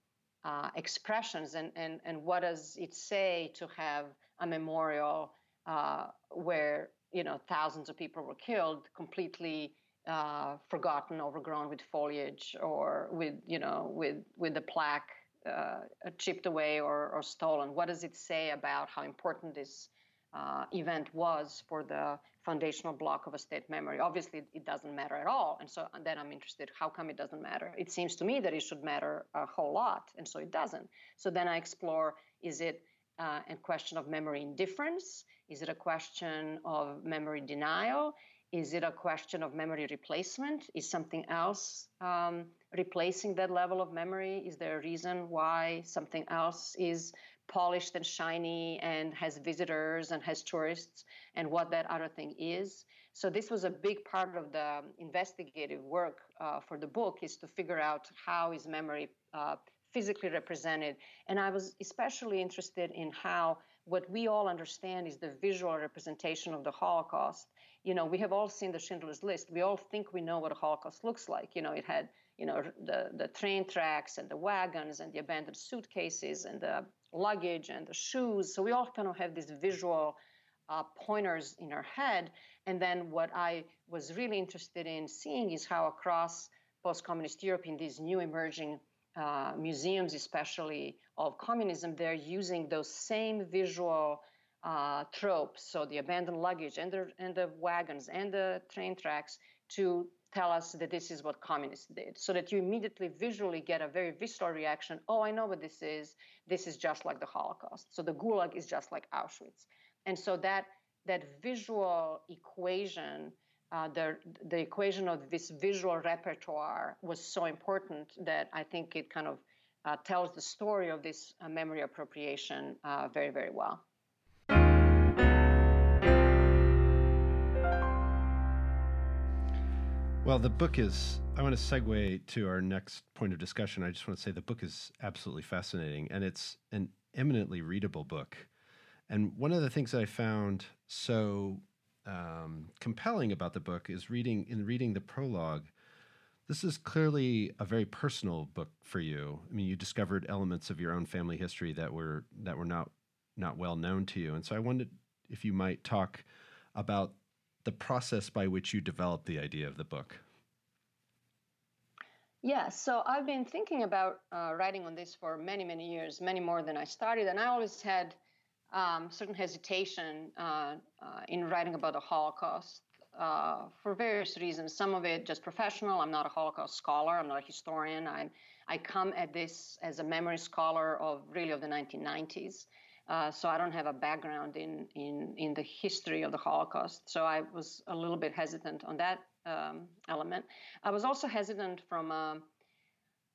uh, expressions. And, and, and what does it say to have a memorial uh, where you know thousands of people were killed, completely uh, forgotten, overgrown with foliage, or with you know with with the plaque uh, chipped away or, or stolen? What does it say about how important this uh, event was for the foundational block of a state memory. Obviously, it doesn't matter at all. And so then I'm interested how come it doesn't matter? It seems to me that it should matter a whole lot, and so it doesn't. So then I explore is it uh, a question of memory indifference? Is it a question of memory denial? Is it a question of memory replacement? Is something else um, replacing that level of memory? Is there a reason why something else is polished and shiny and has visitors and has tourists and what that other thing is. So this was a big part of the investigative work uh, for the book is to figure out how is memory uh, physically represented. And I was especially interested in how what we all understand is the visual representation of the Holocaust. You know, we have all seen the Schindler's List. We all think we know what a Holocaust looks like. You know, it had you know the the train tracks and the wagons and the abandoned suitcases and the luggage and the shoes. So we all kind of have these visual uh, pointers in our head. And then what I was really interested in seeing is how across post-communist Europe, in these new emerging uh, museums, especially of communism, they're using those same visual uh, tropes, so the abandoned luggage and the and the wagons and the train tracks, to tell us that this is what communists did, so that you immediately visually get a very visceral reaction. Oh, I know what this is. This is just like the Holocaust. So the Gulag is just like Auschwitz. And so that that visual equation, uh, the the equation of this visual repertoire was so important that I think it kind of uh, tells the story of this uh, memory appropriation uh, very very well. Well, the book is, I want to segue to our next point of discussion. I just want to say the book is absolutely fascinating and it's an eminently readable book. And one of the things that I found so um, compelling about the book is reading, in reading the prologue, this is clearly a very personal book for you. I mean, you discovered elements of your own family history that were that were not not well known to you, and so I wondered if you might talk about the process by which you developed the idea of the book. Yeah, so I've been thinking about uh, writing on this for many, many years, many more than I started, and I always had um, certain hesitation uh, uh, in writing about the Holocaust uh, for various reasons. Some of it just professional. I'm not a Holocaust scholar. I'm not a historian. I I come at this as a memory scholar of really of the 1990s. Uh, so I don't have a background in, in, in the history of the Holocaust. So I was a little bit hesitant on that um, element. I was also hesitant from, a,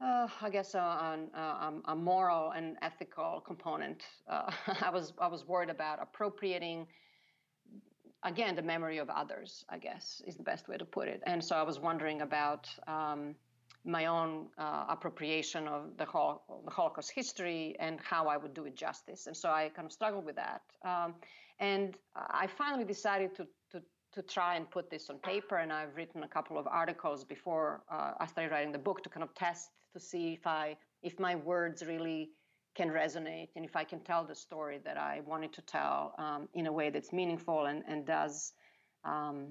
uh, I guess, a, a, a, moral and ethical component. Uh, *laughs* I was I was worried about appropriating, again, the memory of others. I guess is the best way to put it. And so I was wondering about. Um, my own uh, appropriation of the, the, Holocaust history and how I would do it justice. And so I kind of struggled with that. Um, and I finally decided to, to, try and put this on paper. And I've written a couple of articles before uh, I started writing the book to kind of test to see if I if my words really can resonate and if I can tell the story that I wanted to tell um, in a way that's meaningful and, and does um,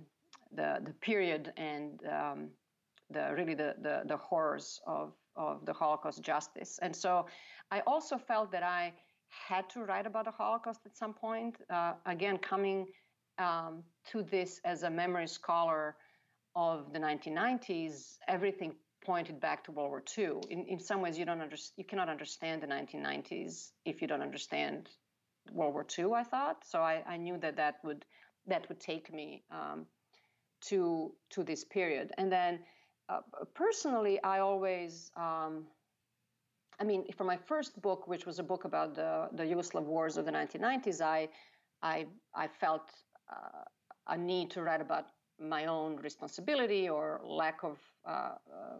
the the period and um, the really the, the, the horrors of, of the Holocaust justice. And so I also felt that I had to write about the Holocaust at some point. Uh, again, coming um, to this as a memory scholar of the 1990s, everything pointed back to World War II. In, in some ways, you don't under, you cannot understand the 1990s if you don't understand World War II. I thought so. I, I knew that that would that would take me um, to to this period, and then uh, personally, I always, um, I mean, for my first book, which was a book about the, the Yugoslav wars of the 1990s, I, I, I felt uh, a need to write about my own responsibility or lack of uh, uh,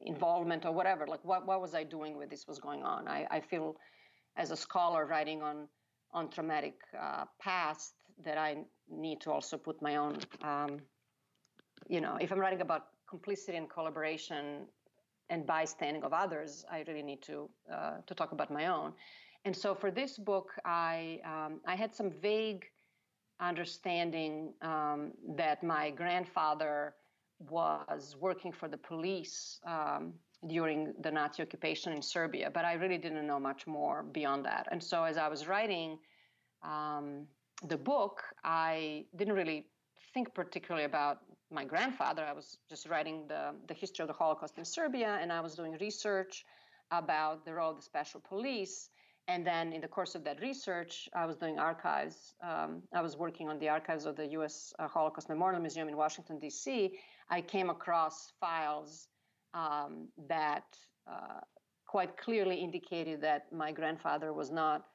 involvement or whatever. Like, what, what was I doing when this was going on? I, I feel, as a scholar writing on on traumatic uh, past, that I need to also put my own. Um, you know, if I'm writing about complicity and collaboration and bystanding of others, I really need to uh, to talk about my own. And so for this book, I um, I had some vague understanding um, that my grandfather was working for the police um, during the Nazi occupation in Serbia, but I really didn't know much more beyond that. And so as I was writing um, the book, I didn't really think particularly about my grandfather. I was just writing the, the history of the Holocaust in Serbia, and I was doing research about the role of the special police. And then in the course of that research, I was doing archives. Um, I was working on the archives of the U.S. Uh, Holocaust Memorial Museum in Washington, D.C. I came across files um, that uh, quite clearly indicated that my grandfather was not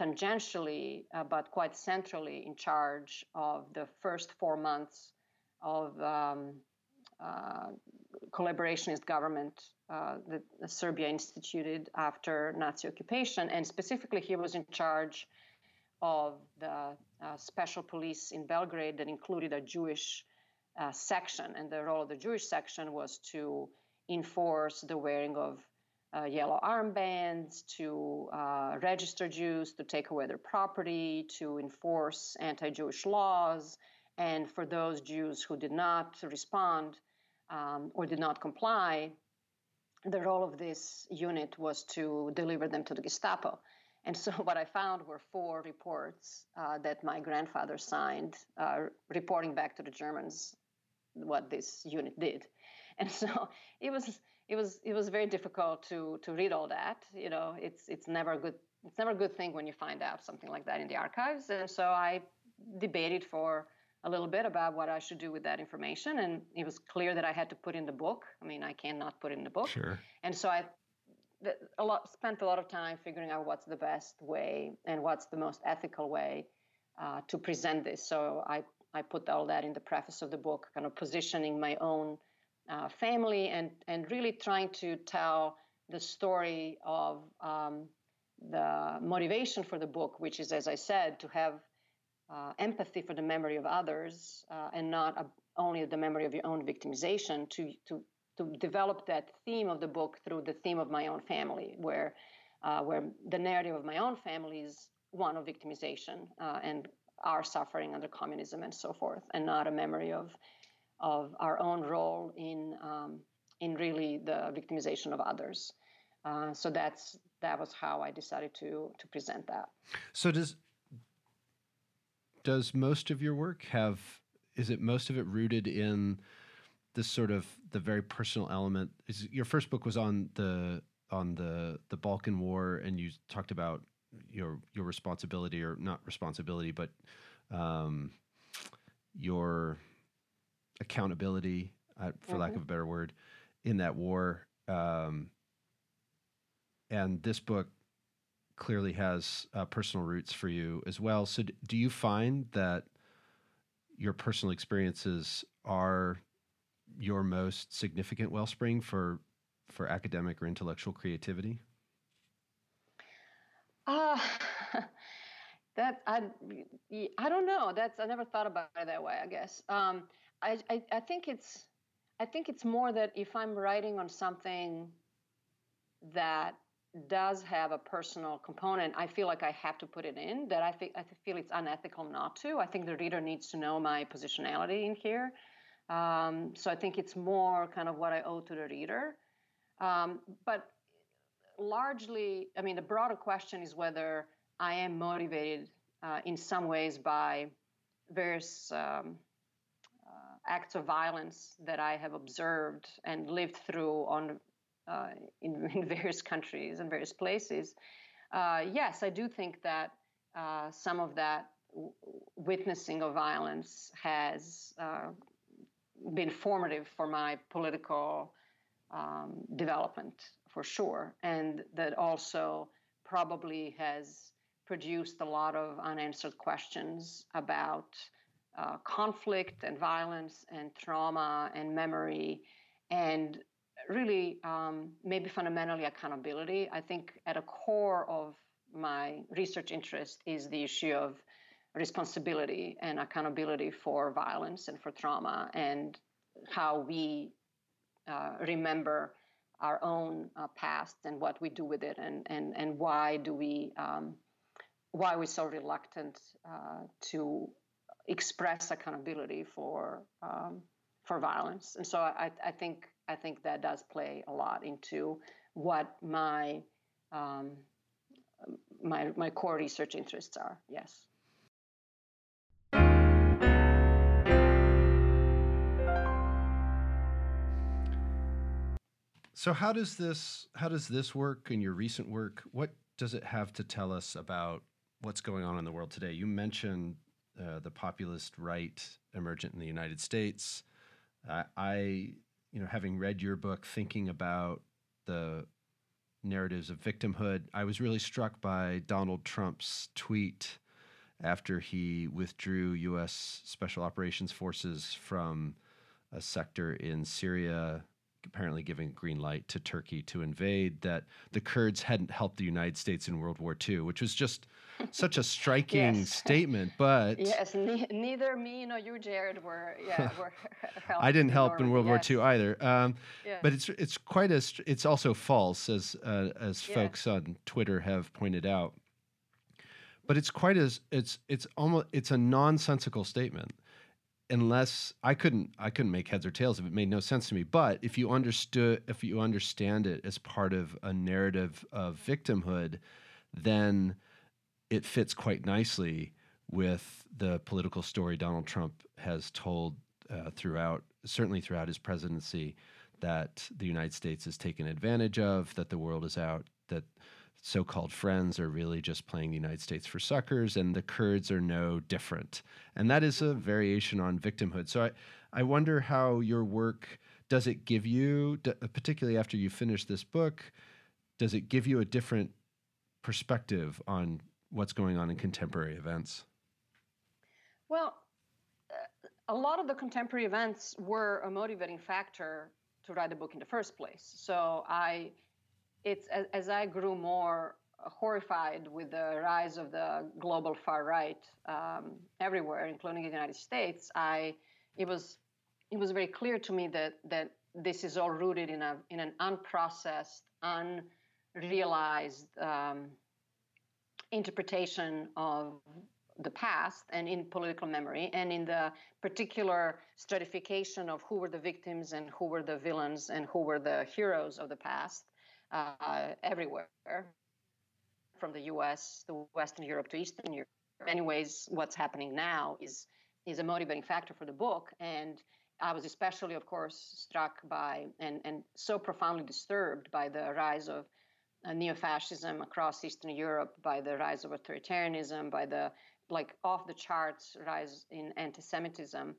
tangentially, uh, but quite centrally in charge of the first four months of um, uh, collaborationist government uh, that Serbia instituted after Nazi occupation. And specifically, he was in charge of the uh, special police in Belgrade that included a Jewish uh, section. And the role of the Jewish section was to enforce the wearing of uh, yellow armbands, to uh, register Jews, to take away their property, to enforce anti Jewish laws. And for those Jews who did not respond um, or did not comply, the role of this unit was to deliver them to the Gestapo. And so, *laughs* what I found were four reports uh, that my grandfather signed, uh, reporting back to the Germans what this unit did. *laughs* And so, it was it was it was very difficult to to read all that. You know, it's it's never a good it's never a good thing when you find out something like that in the archives. And so I debated for a little bit about what I should do with that information, and it was clear that I had to put in the book. I mean, I cannot put in the book. Sure. And so I a lot spent a lot of time figuring out what's the best way and what's the most ethical way uh, to present this. So I I put all that in the preface of the book, kind of positioning my own uh, family and and really trying to tell the story of um, the motivation for the book, which is, as I said, to have uh, empathy for the memory of others uh, and not a, only the memory of your own victimization. To to to develop that theme of the book through the theme of my own family, where uh, where the narrative of my own family is one of victimization uh, and our suffering under communism and so forth, and not a memory of of our own role in um, in really the victimization of others. Uh, so that's that was how I decided to to present that. So does does most of your work have is it most of it rooted in this sort of the very personal element? Is your first book was on the on the the Balkan War, and you talked about your your responsibility or not responsibility, but um, your accountability, uh, for mm-hmm. lack of a better word, in that war. Um, and this book clearly has uh, personal roots for you as well. So, d- do you find that your personal experiences are your most significant wellspring for for academic or intellectual creativity? Uh, *laughs* that I I don't know. That's I never thought about it that way. I guess. Um, I, I, I think it's I think it's more that if I'm writing on something that does have a personal component, I feel like I have to put it in. That I think I feel it's unethical not to. I think the reader needs to know my positionality in here. Um, so I think it's more kind of what I owe to the reader. Um, but largely, I mean, the broader question is whether I am motivated uh, in some ways by various um, acts of violence that I have observed and lived through on uh, in, *laughs* in, various countries and various places, uh, yes, I do think that uh, some of that w- witnessing of violence has uh, been formative for my political um, development, for sure, and that also probably has produced a lot of unanswered questions about uh, conflict and violence and trauma and memory. And really um, maybe fundamentally accountability. I think at a core of my research interest is the issue of responsibility and accountability for violence and for trauma and how we uh, remember our own uh, past and what we do with it, and and and why do we um, why we're so reluctant uh, to express accountability for um, for violence. And so I, I think I think that does play a lot into what my um, my my core research interests are. Yes. So how does this how does this work in your recent work? What does it have to tell us about what's going on in the world today? You mentioned uh, the populist right emergent in the United States. Uh, I, you know, having read your book, thinking about the narratives of victimhood, I was really struck by Donald Trump's tweet after he withdrew U.S. Special Operations Forces from a sector in Syria apparently giving green light to Turkey to invade, that the Kurds hadn't helped the United States in World War II, which was just such a *laughs* striking yes. statement. But yes, ne- neither me nor you, Jared, were yeah *laughs* were. I didn't help in World yes. War II either. Um. But it's it's quite as it's also false as uh, as yeah. folks on Twitter have pointed out. But it's quite as it's it's almost it's a nonsensical statement unless I couldn't I couldn't make heads or tails of it. it made no sense to me. But if you understood if you understand it as part of a narrative of victimhood, then it fits quite nicely with the political story Donald Trump has told uh, throughout certainly throughout his presidency that the United States is taken advantage of, that the world is out, that so-called friends are really just playing the United States for suckers, and the Kurds are no different. And that is a variation on victimhood. So I, I wonder how your work does it give you, particularly after you finish this book, does it give you a different perspective on what's going on in contemporary events? Well, uh, a lot of the contemporary events were a motivating factor to write the book in the first place. So I it's as, as I grew more horrified with the rise of the global far right um, everywhere, including the United States, I it was it was very clear to me that that this is all rooted in a in an unprocessed, unrealized um, interpretation of the past and in political memory and in the particular stratification of who were the victims and who were the villains and who were the heroes of the past uh, everywhere, from the U.S. to Western Europe to Eastern Europe. In many ways, what's happening now is is a motivating factor for the book, and I was especially, of course, struck by and and so profoundly disturbed by the rise of uh, neo-fascism across Eastern Europe, by the rise of authoritarianism, by the like off the charts rise in anti-Semitism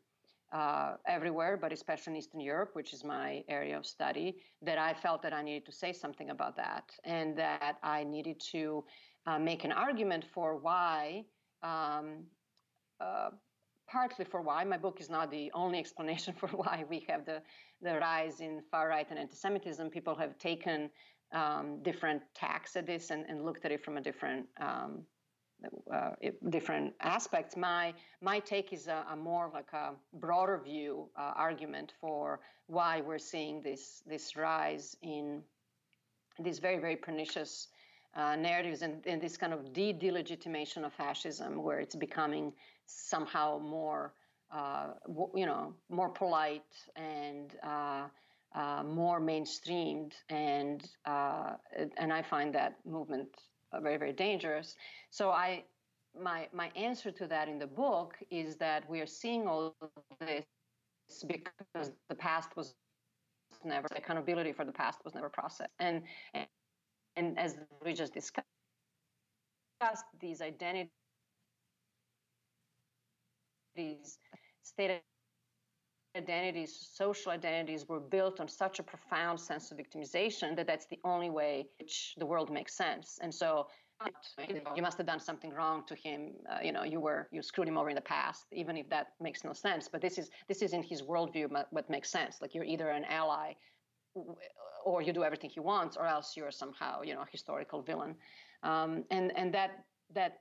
uh, everywhere, but especially in Eastern Europe, which is my area of study, that I felt that I needed to say something about that and that I needed to uh, make an argument for why, um, uh, partly for why. My book is not the only *laughs* explanation for why we have the, the rise in far right and anti Semitism. People have taken um, different tacks at this and, and, looked at it from a different um, uh, different aspects. My my take is a, a more like a broader view uh, argument for why we're seeing this this rise in these very very pernicious uh, narratives and, and, this kind of de-delegitimation of fascism, where it's becoming somehow more uh, you know more polite and uh, uh, more mainstreamed, and and I find that movement very very dangerous. So I my my answer to that in the book is that we are seeing all this because the past was never accountability for the past was never processed and and, and as we just discussed these identities state identities, social identities were built on such a profound sense of victimization that that's the only way which the world makes sense. And so you must have done something wrong to him. Uh, you know, you were you screwed him over in the past, even if that makes no sense. But this is this is in his worldview what makes sense. Like you're either an ally, or you do everything he wants, or else you're somehow you know a historical villain. Um, and and that that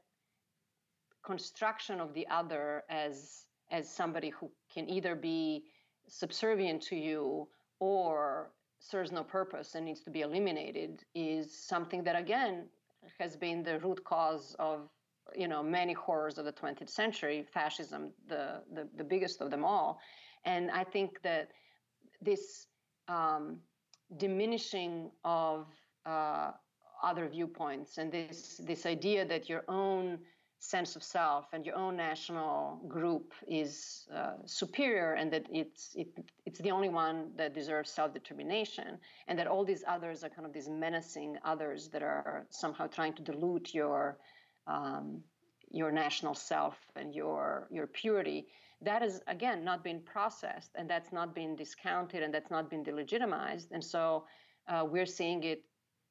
construction of the other as as somebody who can either be subservient to you or serves no purpose and needs to be eliminated is something that again has been the root cause of you know many horrors of the 20th century fascism the the, the biggest of them all. And i think that this um, diminishing of uh, other viewpoints and this this idea that your own sense of self and your own national group is uh, superior and that it's it, it's the only one that deserves self-determination and that all these others are kind of these menacing others that are somehow trying to dilute your um, your national self and your your purity. That is again not being processed and that's not being discounted and that's not being delegitimized. And so uh, we're seeing it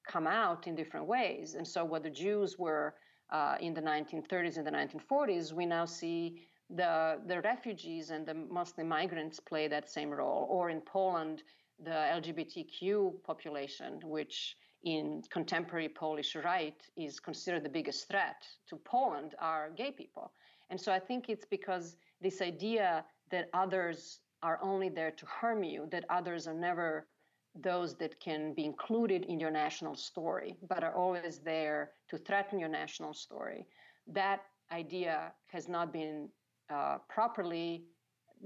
come out in different ways. And so what the jews were uh, in the 1930s and the 1940s, we now see the, the refugees and the Muslim migrants play that same role. Or in Poland, the LGBTQ population, which in contemporary Polish right is considered the biggest threat to Poland, are gay people. And so I think it's because this idea that others are only there to harm you, that others are never those that can be included in your national story, but are always there to threaten your national story. That idea has not been uh, properly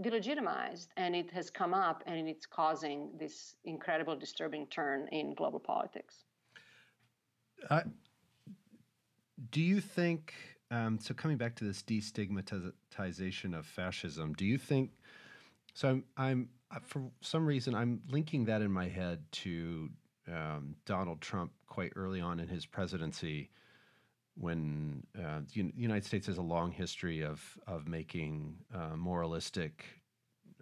delegitimized, and it has come up, and it's causing this incredible disturbing turn in global politics. Uh, do you think? Um, so coming back to this destigmatization of fascism, do you think? So I'm, I'm for some reason, I'm linking that in my head to um, Donald Trump quite early on in his presidency, when uh, the United States has a long history of of making uh, moralistic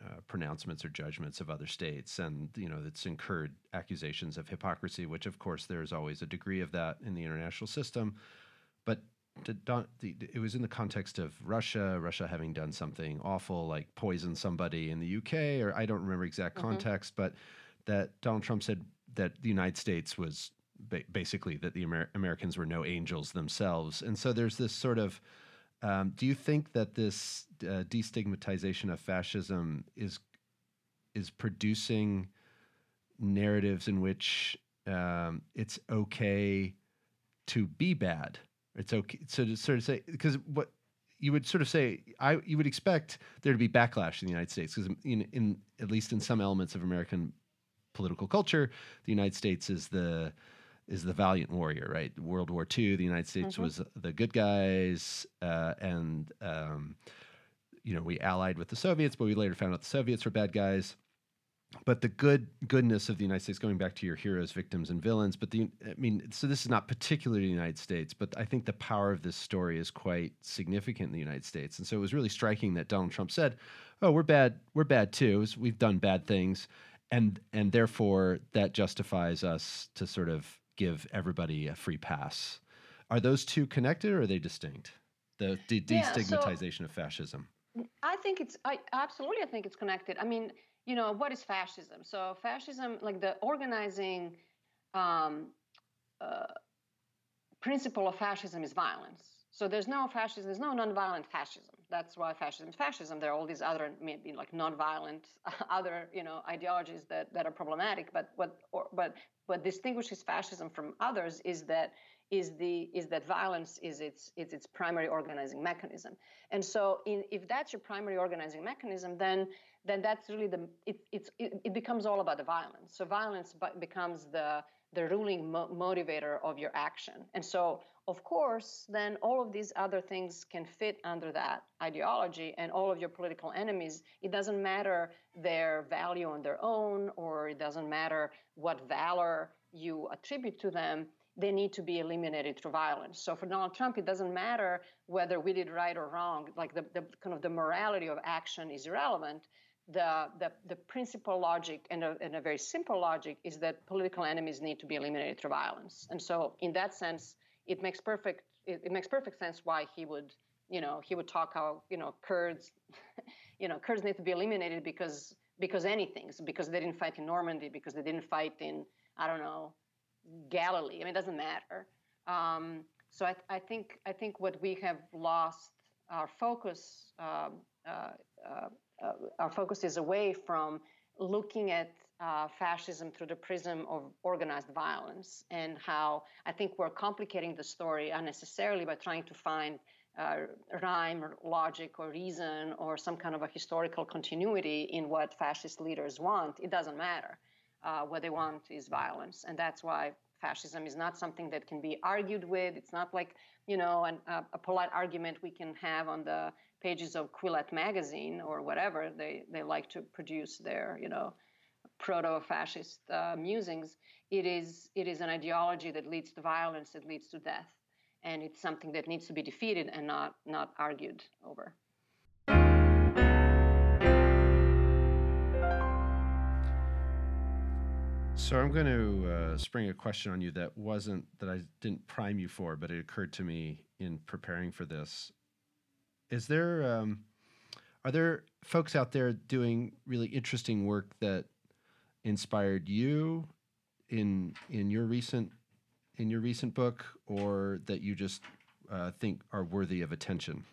uh, pronouncements or judgments of other states, and you know it's incurred accusations of hypocrisy, which of course there's always a degree of that in the international system, but it was in the context of Russia, Russia having done something awful like poison somebody in the UK, or I don't remember exact mm-hmm. context, but that Donald Trump said that the United States was ba- basically that the Amer- Americans were no angels themselves, and so there's this sort of. Um, do you think that this uh, destigmatization of fascism is is producing narratives in which um, it's okay to be bad? It's okay. So to sort of say, because what you would sort of say, I you would expect there to be backlash in the United States because in, in at least in some elements of American political culture, the United States is the is the valiant warrior, right? World War II, the United States mm-hmm. was the good guys, uh, and um, you know we allied with the Soviets, but we later found out the Soviets were bad guys but the good goodness of the United States, going back to your heroes, victims, and villains. But the, I mean, so this is not particularly the United States, but I think the power of this story is quite significant in the United States. And so it was really striking that Donald Trump said, "Oh, we're bad. We're bad too. We've done bad things, and and therefore that justifies us to sort of give everybody a free pass." Are those two connected, or are they distinct? The de- destigmatization yeah, so of fascism. I think it's. I absolutely. I think it's connected. I mean you know, what is fascism? So fascism, like the organizing um, uh, principle of fascism is violence. So there's no fascism, there's no nonviolent fascism. That's why fascism is fascism. There are all these other maybe like nonviolent *laughs* other you know ideologies that, that are problematic. But what or, but what distinguishes fascism from others is that is the is that violence is its is its primary organizing mechanism. And so in, if that's your primary organizing mechanism, then then that's really the it, it's it, it becomes all about the violence. So violence becomes the the ruling mo- motivator of your action. And so, of course, then all of these other things can fit under that ideology, and all of your political enemies, it doesn't matter their value on their own, or it doesn't matter what valor you attribute to them, they need to be eliminated through violence. So for Donald Trump, it doesn't matter whether we did right or wrong, like the, the kind of the morality of action is irrelevant the, the, the principal logic and a, and a very simple logic is that political enemies need to be eliminated through violence. And so, in that sense, it makes perfect it, it makes perfect sense why he would you know he would talk how you know Kurds *laughs* you know Kurds need to be eliminated because because anything because they didn't fight in Normandy because they didn't fight in I don't know Galilee. I mean, it doesn't matter. Um, so I, I, think I think what we have lost our focus um, uh, uh, our focus is away from looking at uh, fascism through the prism of organized violence and how I think we're complicating the story unnecessarily by trying to find uh, rhyme or logic or reason or some kind of a historical continuity in what fascist leaders want. It doesn't matter. Uh, what they want is violence. And that's why fascism is not something that can be argued with. It's not like, you know, an, uh, a polite argument we can have on the pages of Quillette magazine or whatever they, they like to produce their, you know, proto-fascist uh, musings, it is it is an ideology that leads to violence, that leads to death, and it's something that needs to be defeated and not not argued over. So I'm going to uh, spring a question on you that wasn't that I didn't prime you for, but it occurred to me in preparing for this. Is there um, are there folks out there doing really interesting work that inspired you in in your recent in your recent book, or that you just uh, think are worthy of attention?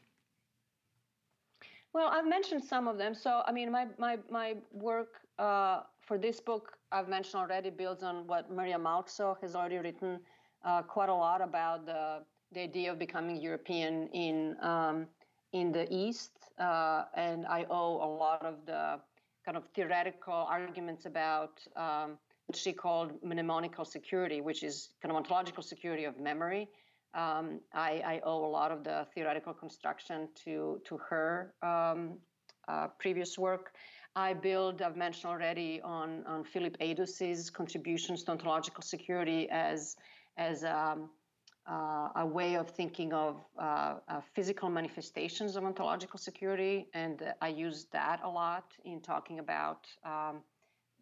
Well, I've mentioned some of them. So, I mean, my my my work uh, for this book I've mentioned already builds on what Maria Mälksoo has already written uh, quite a lot about the the idea of becoming European in um, in the East, uh, and I owe a lot of the kind of theoretical arguments about um, what she called mnemonical security, which is kind of ontological security of memory. Um, I, I, owe a lot of the theoretical construction to to her um, uh, previous work. I build, I've mentioned already, on on Filip Ejdus's contributions to ontological security as as um, uh, a way of thinking of uh, uh, physical manifestations of ontological security, and I use that a lot in talking about um,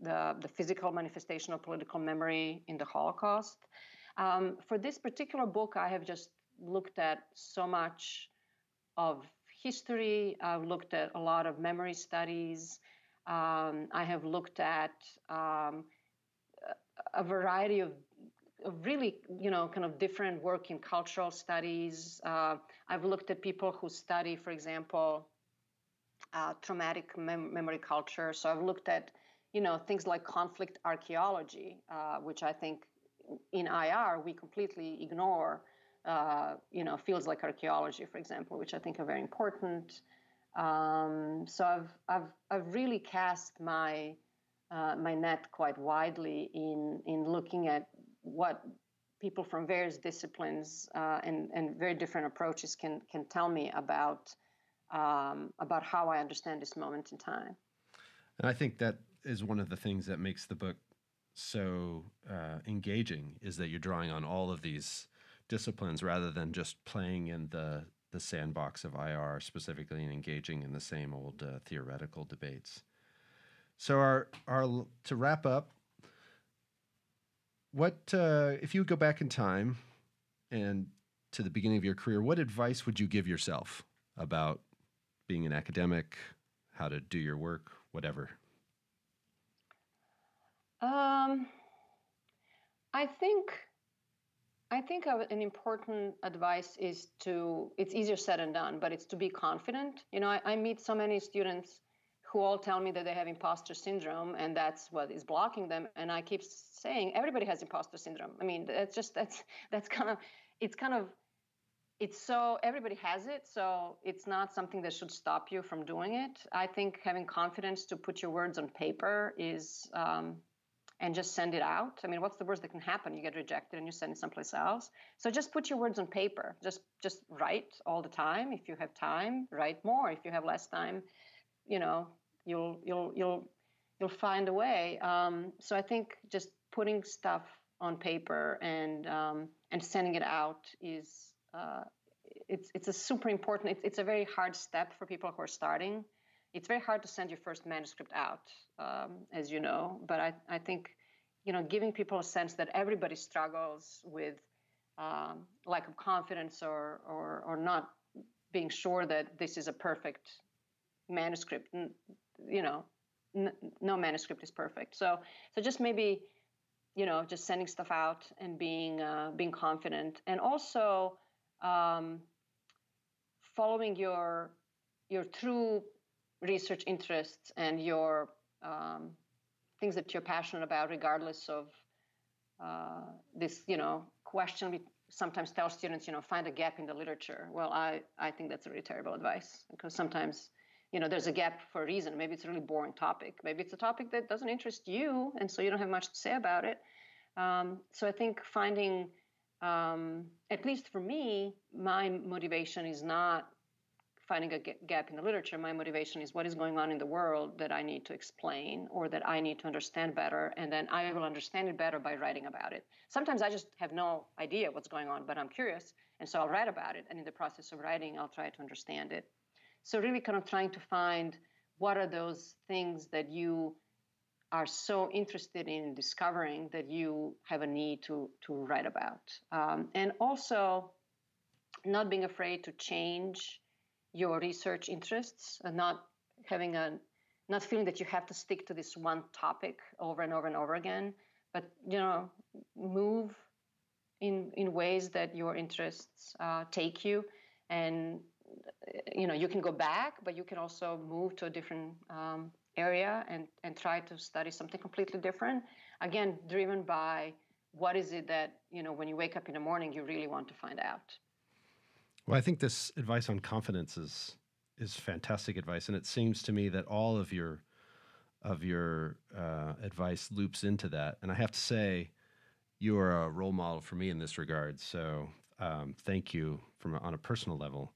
the, the physical manifestation of political memory in the Holocaust. Um, for this particular book, I have just looked at so much of history. I've looked at a lot of memory studies. Um, I have looked at um, a variety of really, you know, kind of different work in cultural studies. Uh, I've looked at people who study, for example, uh, traumatic mem- memory culture. So I've looked at, you know, things like conflict archaeology, uh, which I think in IR we completely ignore. Uh, you know, fields like archaeology, for example, which I think are very important. Um, so I've I've I've really cast my uh, my net quite widely in in looking at what people from various disciplines uh, and, and very different approaches can can tell me about um, about how I understand this moment in time. And I think that is one of the things that makes the book so uh, engaging is that you're drawing on all of these disciplines rather than just playing in the the sandbox of IR specifically and engaging in the same old uh, theoretical debates. So our our to wrap up, what uh, if you go back in time and to the beginning of your career? What advice would you give yourself about being an academic, how to do your work, whatever? Um, I think I think an important advice is to it's easier said than done, but it's to be confident. You know, I, I meet so many students who all tell me that they have imposter syndrome and that's what is blocking them. And i keep saying everybody has imposter syndrome. I mean that's just that's *laughs* that's kind of it's kind of it's so everybody has it so it's not something that should stop you from doing it. I think having confidence to put your words on paper is um, and just send it out. I mean what's the worst that can happen? You get rejected and you send it someplace else. So just put your words on paper. Just just write all the time. If you have time write more. If you have less time you know you'll you'll you'll you'll find a way. Um, so I think just putting stuff on paper and um, and sending it out is uh, it's it's a super important. It's, it's a very hard step for people who are starting. It's very hard to send your first manuscript out, um, as you know. But I I think you know giving people a sense that everybody struggles with um, lack of confidence or or or not being sure that this is a perfect manuscript you know, n- no manuscript is perfect. So so just maybe you know just sending stuff out and being uh, being confident and also um, following your your true research interests and your um, things that you're passionate about, regardless of uh, this, you know, question we sometimes tell students, you know, find a gap in the literature. Well, I, I think that's a really terrible advice because sometimes, you know, there's a gap for a reason. Maybe it's a really boring topic. Maybe it's a topic that doesn't interest you, and so you don't have much to say about it. Um, so I think finding, um, at least for me, my motivation is not finding a gap in the literature. My motivation is what is going on in the world that I need to explain or that I need to understand better, and then I will understand it better by writing about it. Sometimes I just have no idea what's going on, but I'm curious, and so I'll write about it. And in the process of writing, I'll try to understand it. So really, kind of trying to find what are those things that you are so interested in discovering that you have a need to to write about, um, and also not being afraid to change your research interests and not having a not feeling that you have to stick to this one topic over and over and over again but you know move in in ways that your interests uh, take you and you know you can go back but you can also move to a different um, area and and try to study something completely different again driven by what is it that you know when you wake up in the morning you really want to find out well, I think this advice on confidence is is fantastic advice, and it seems to me that all of your of your uh, advice loops into that. And I have to say, you are a role model for me in this regard. So um, thank you from on a personal level.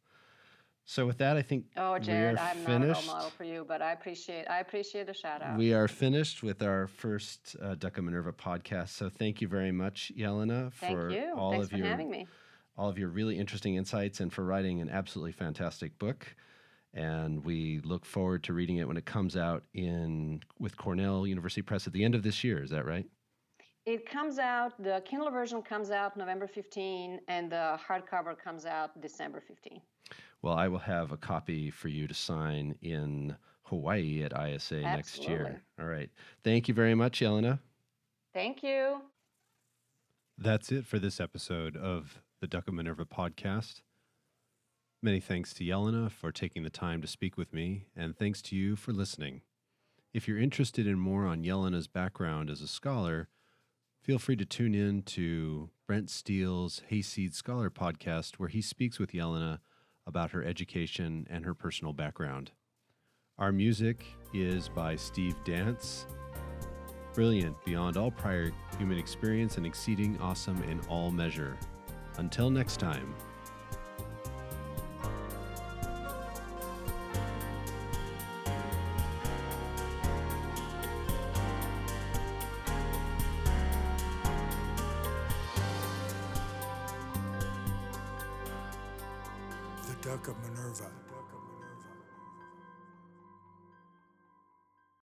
So with that, I think oh, Jared, I'm finished. not a role model for you, but I appreciate I appreciate the shout out. We are finished with our first uh, Duck of Minerva podcast. So thank you very much, Yelena, for all Thanks of for your all of your really interesting insights and for writing an absolutely fantastic book. And we look forward to reading it when it comes out in with Cornell University Press at the end of this year. Is that right? It comes out, the Kindle version comes out November 15, and the hardcover comes out December 15. Well, I will have a copy for you to sign in Hawaii at ISA Absolutely. next year. All right. Thank you very much, Jelena. Thank you. That's it for this episode of the Duck of Minerva podcast. Many thanks to Yelena for taking the time to speak with me, and thanks to you for listening. If you're interested in more on Yelena's background as a scholar, feel free to tune in to Brent Steele's Hayseed Scholar podcast, where he speaks with Jelena about her education and her personal background. Our music is by Steve Dance. Brilliant beyond all prior human experience and exceeding awesome in all measure. Until next time.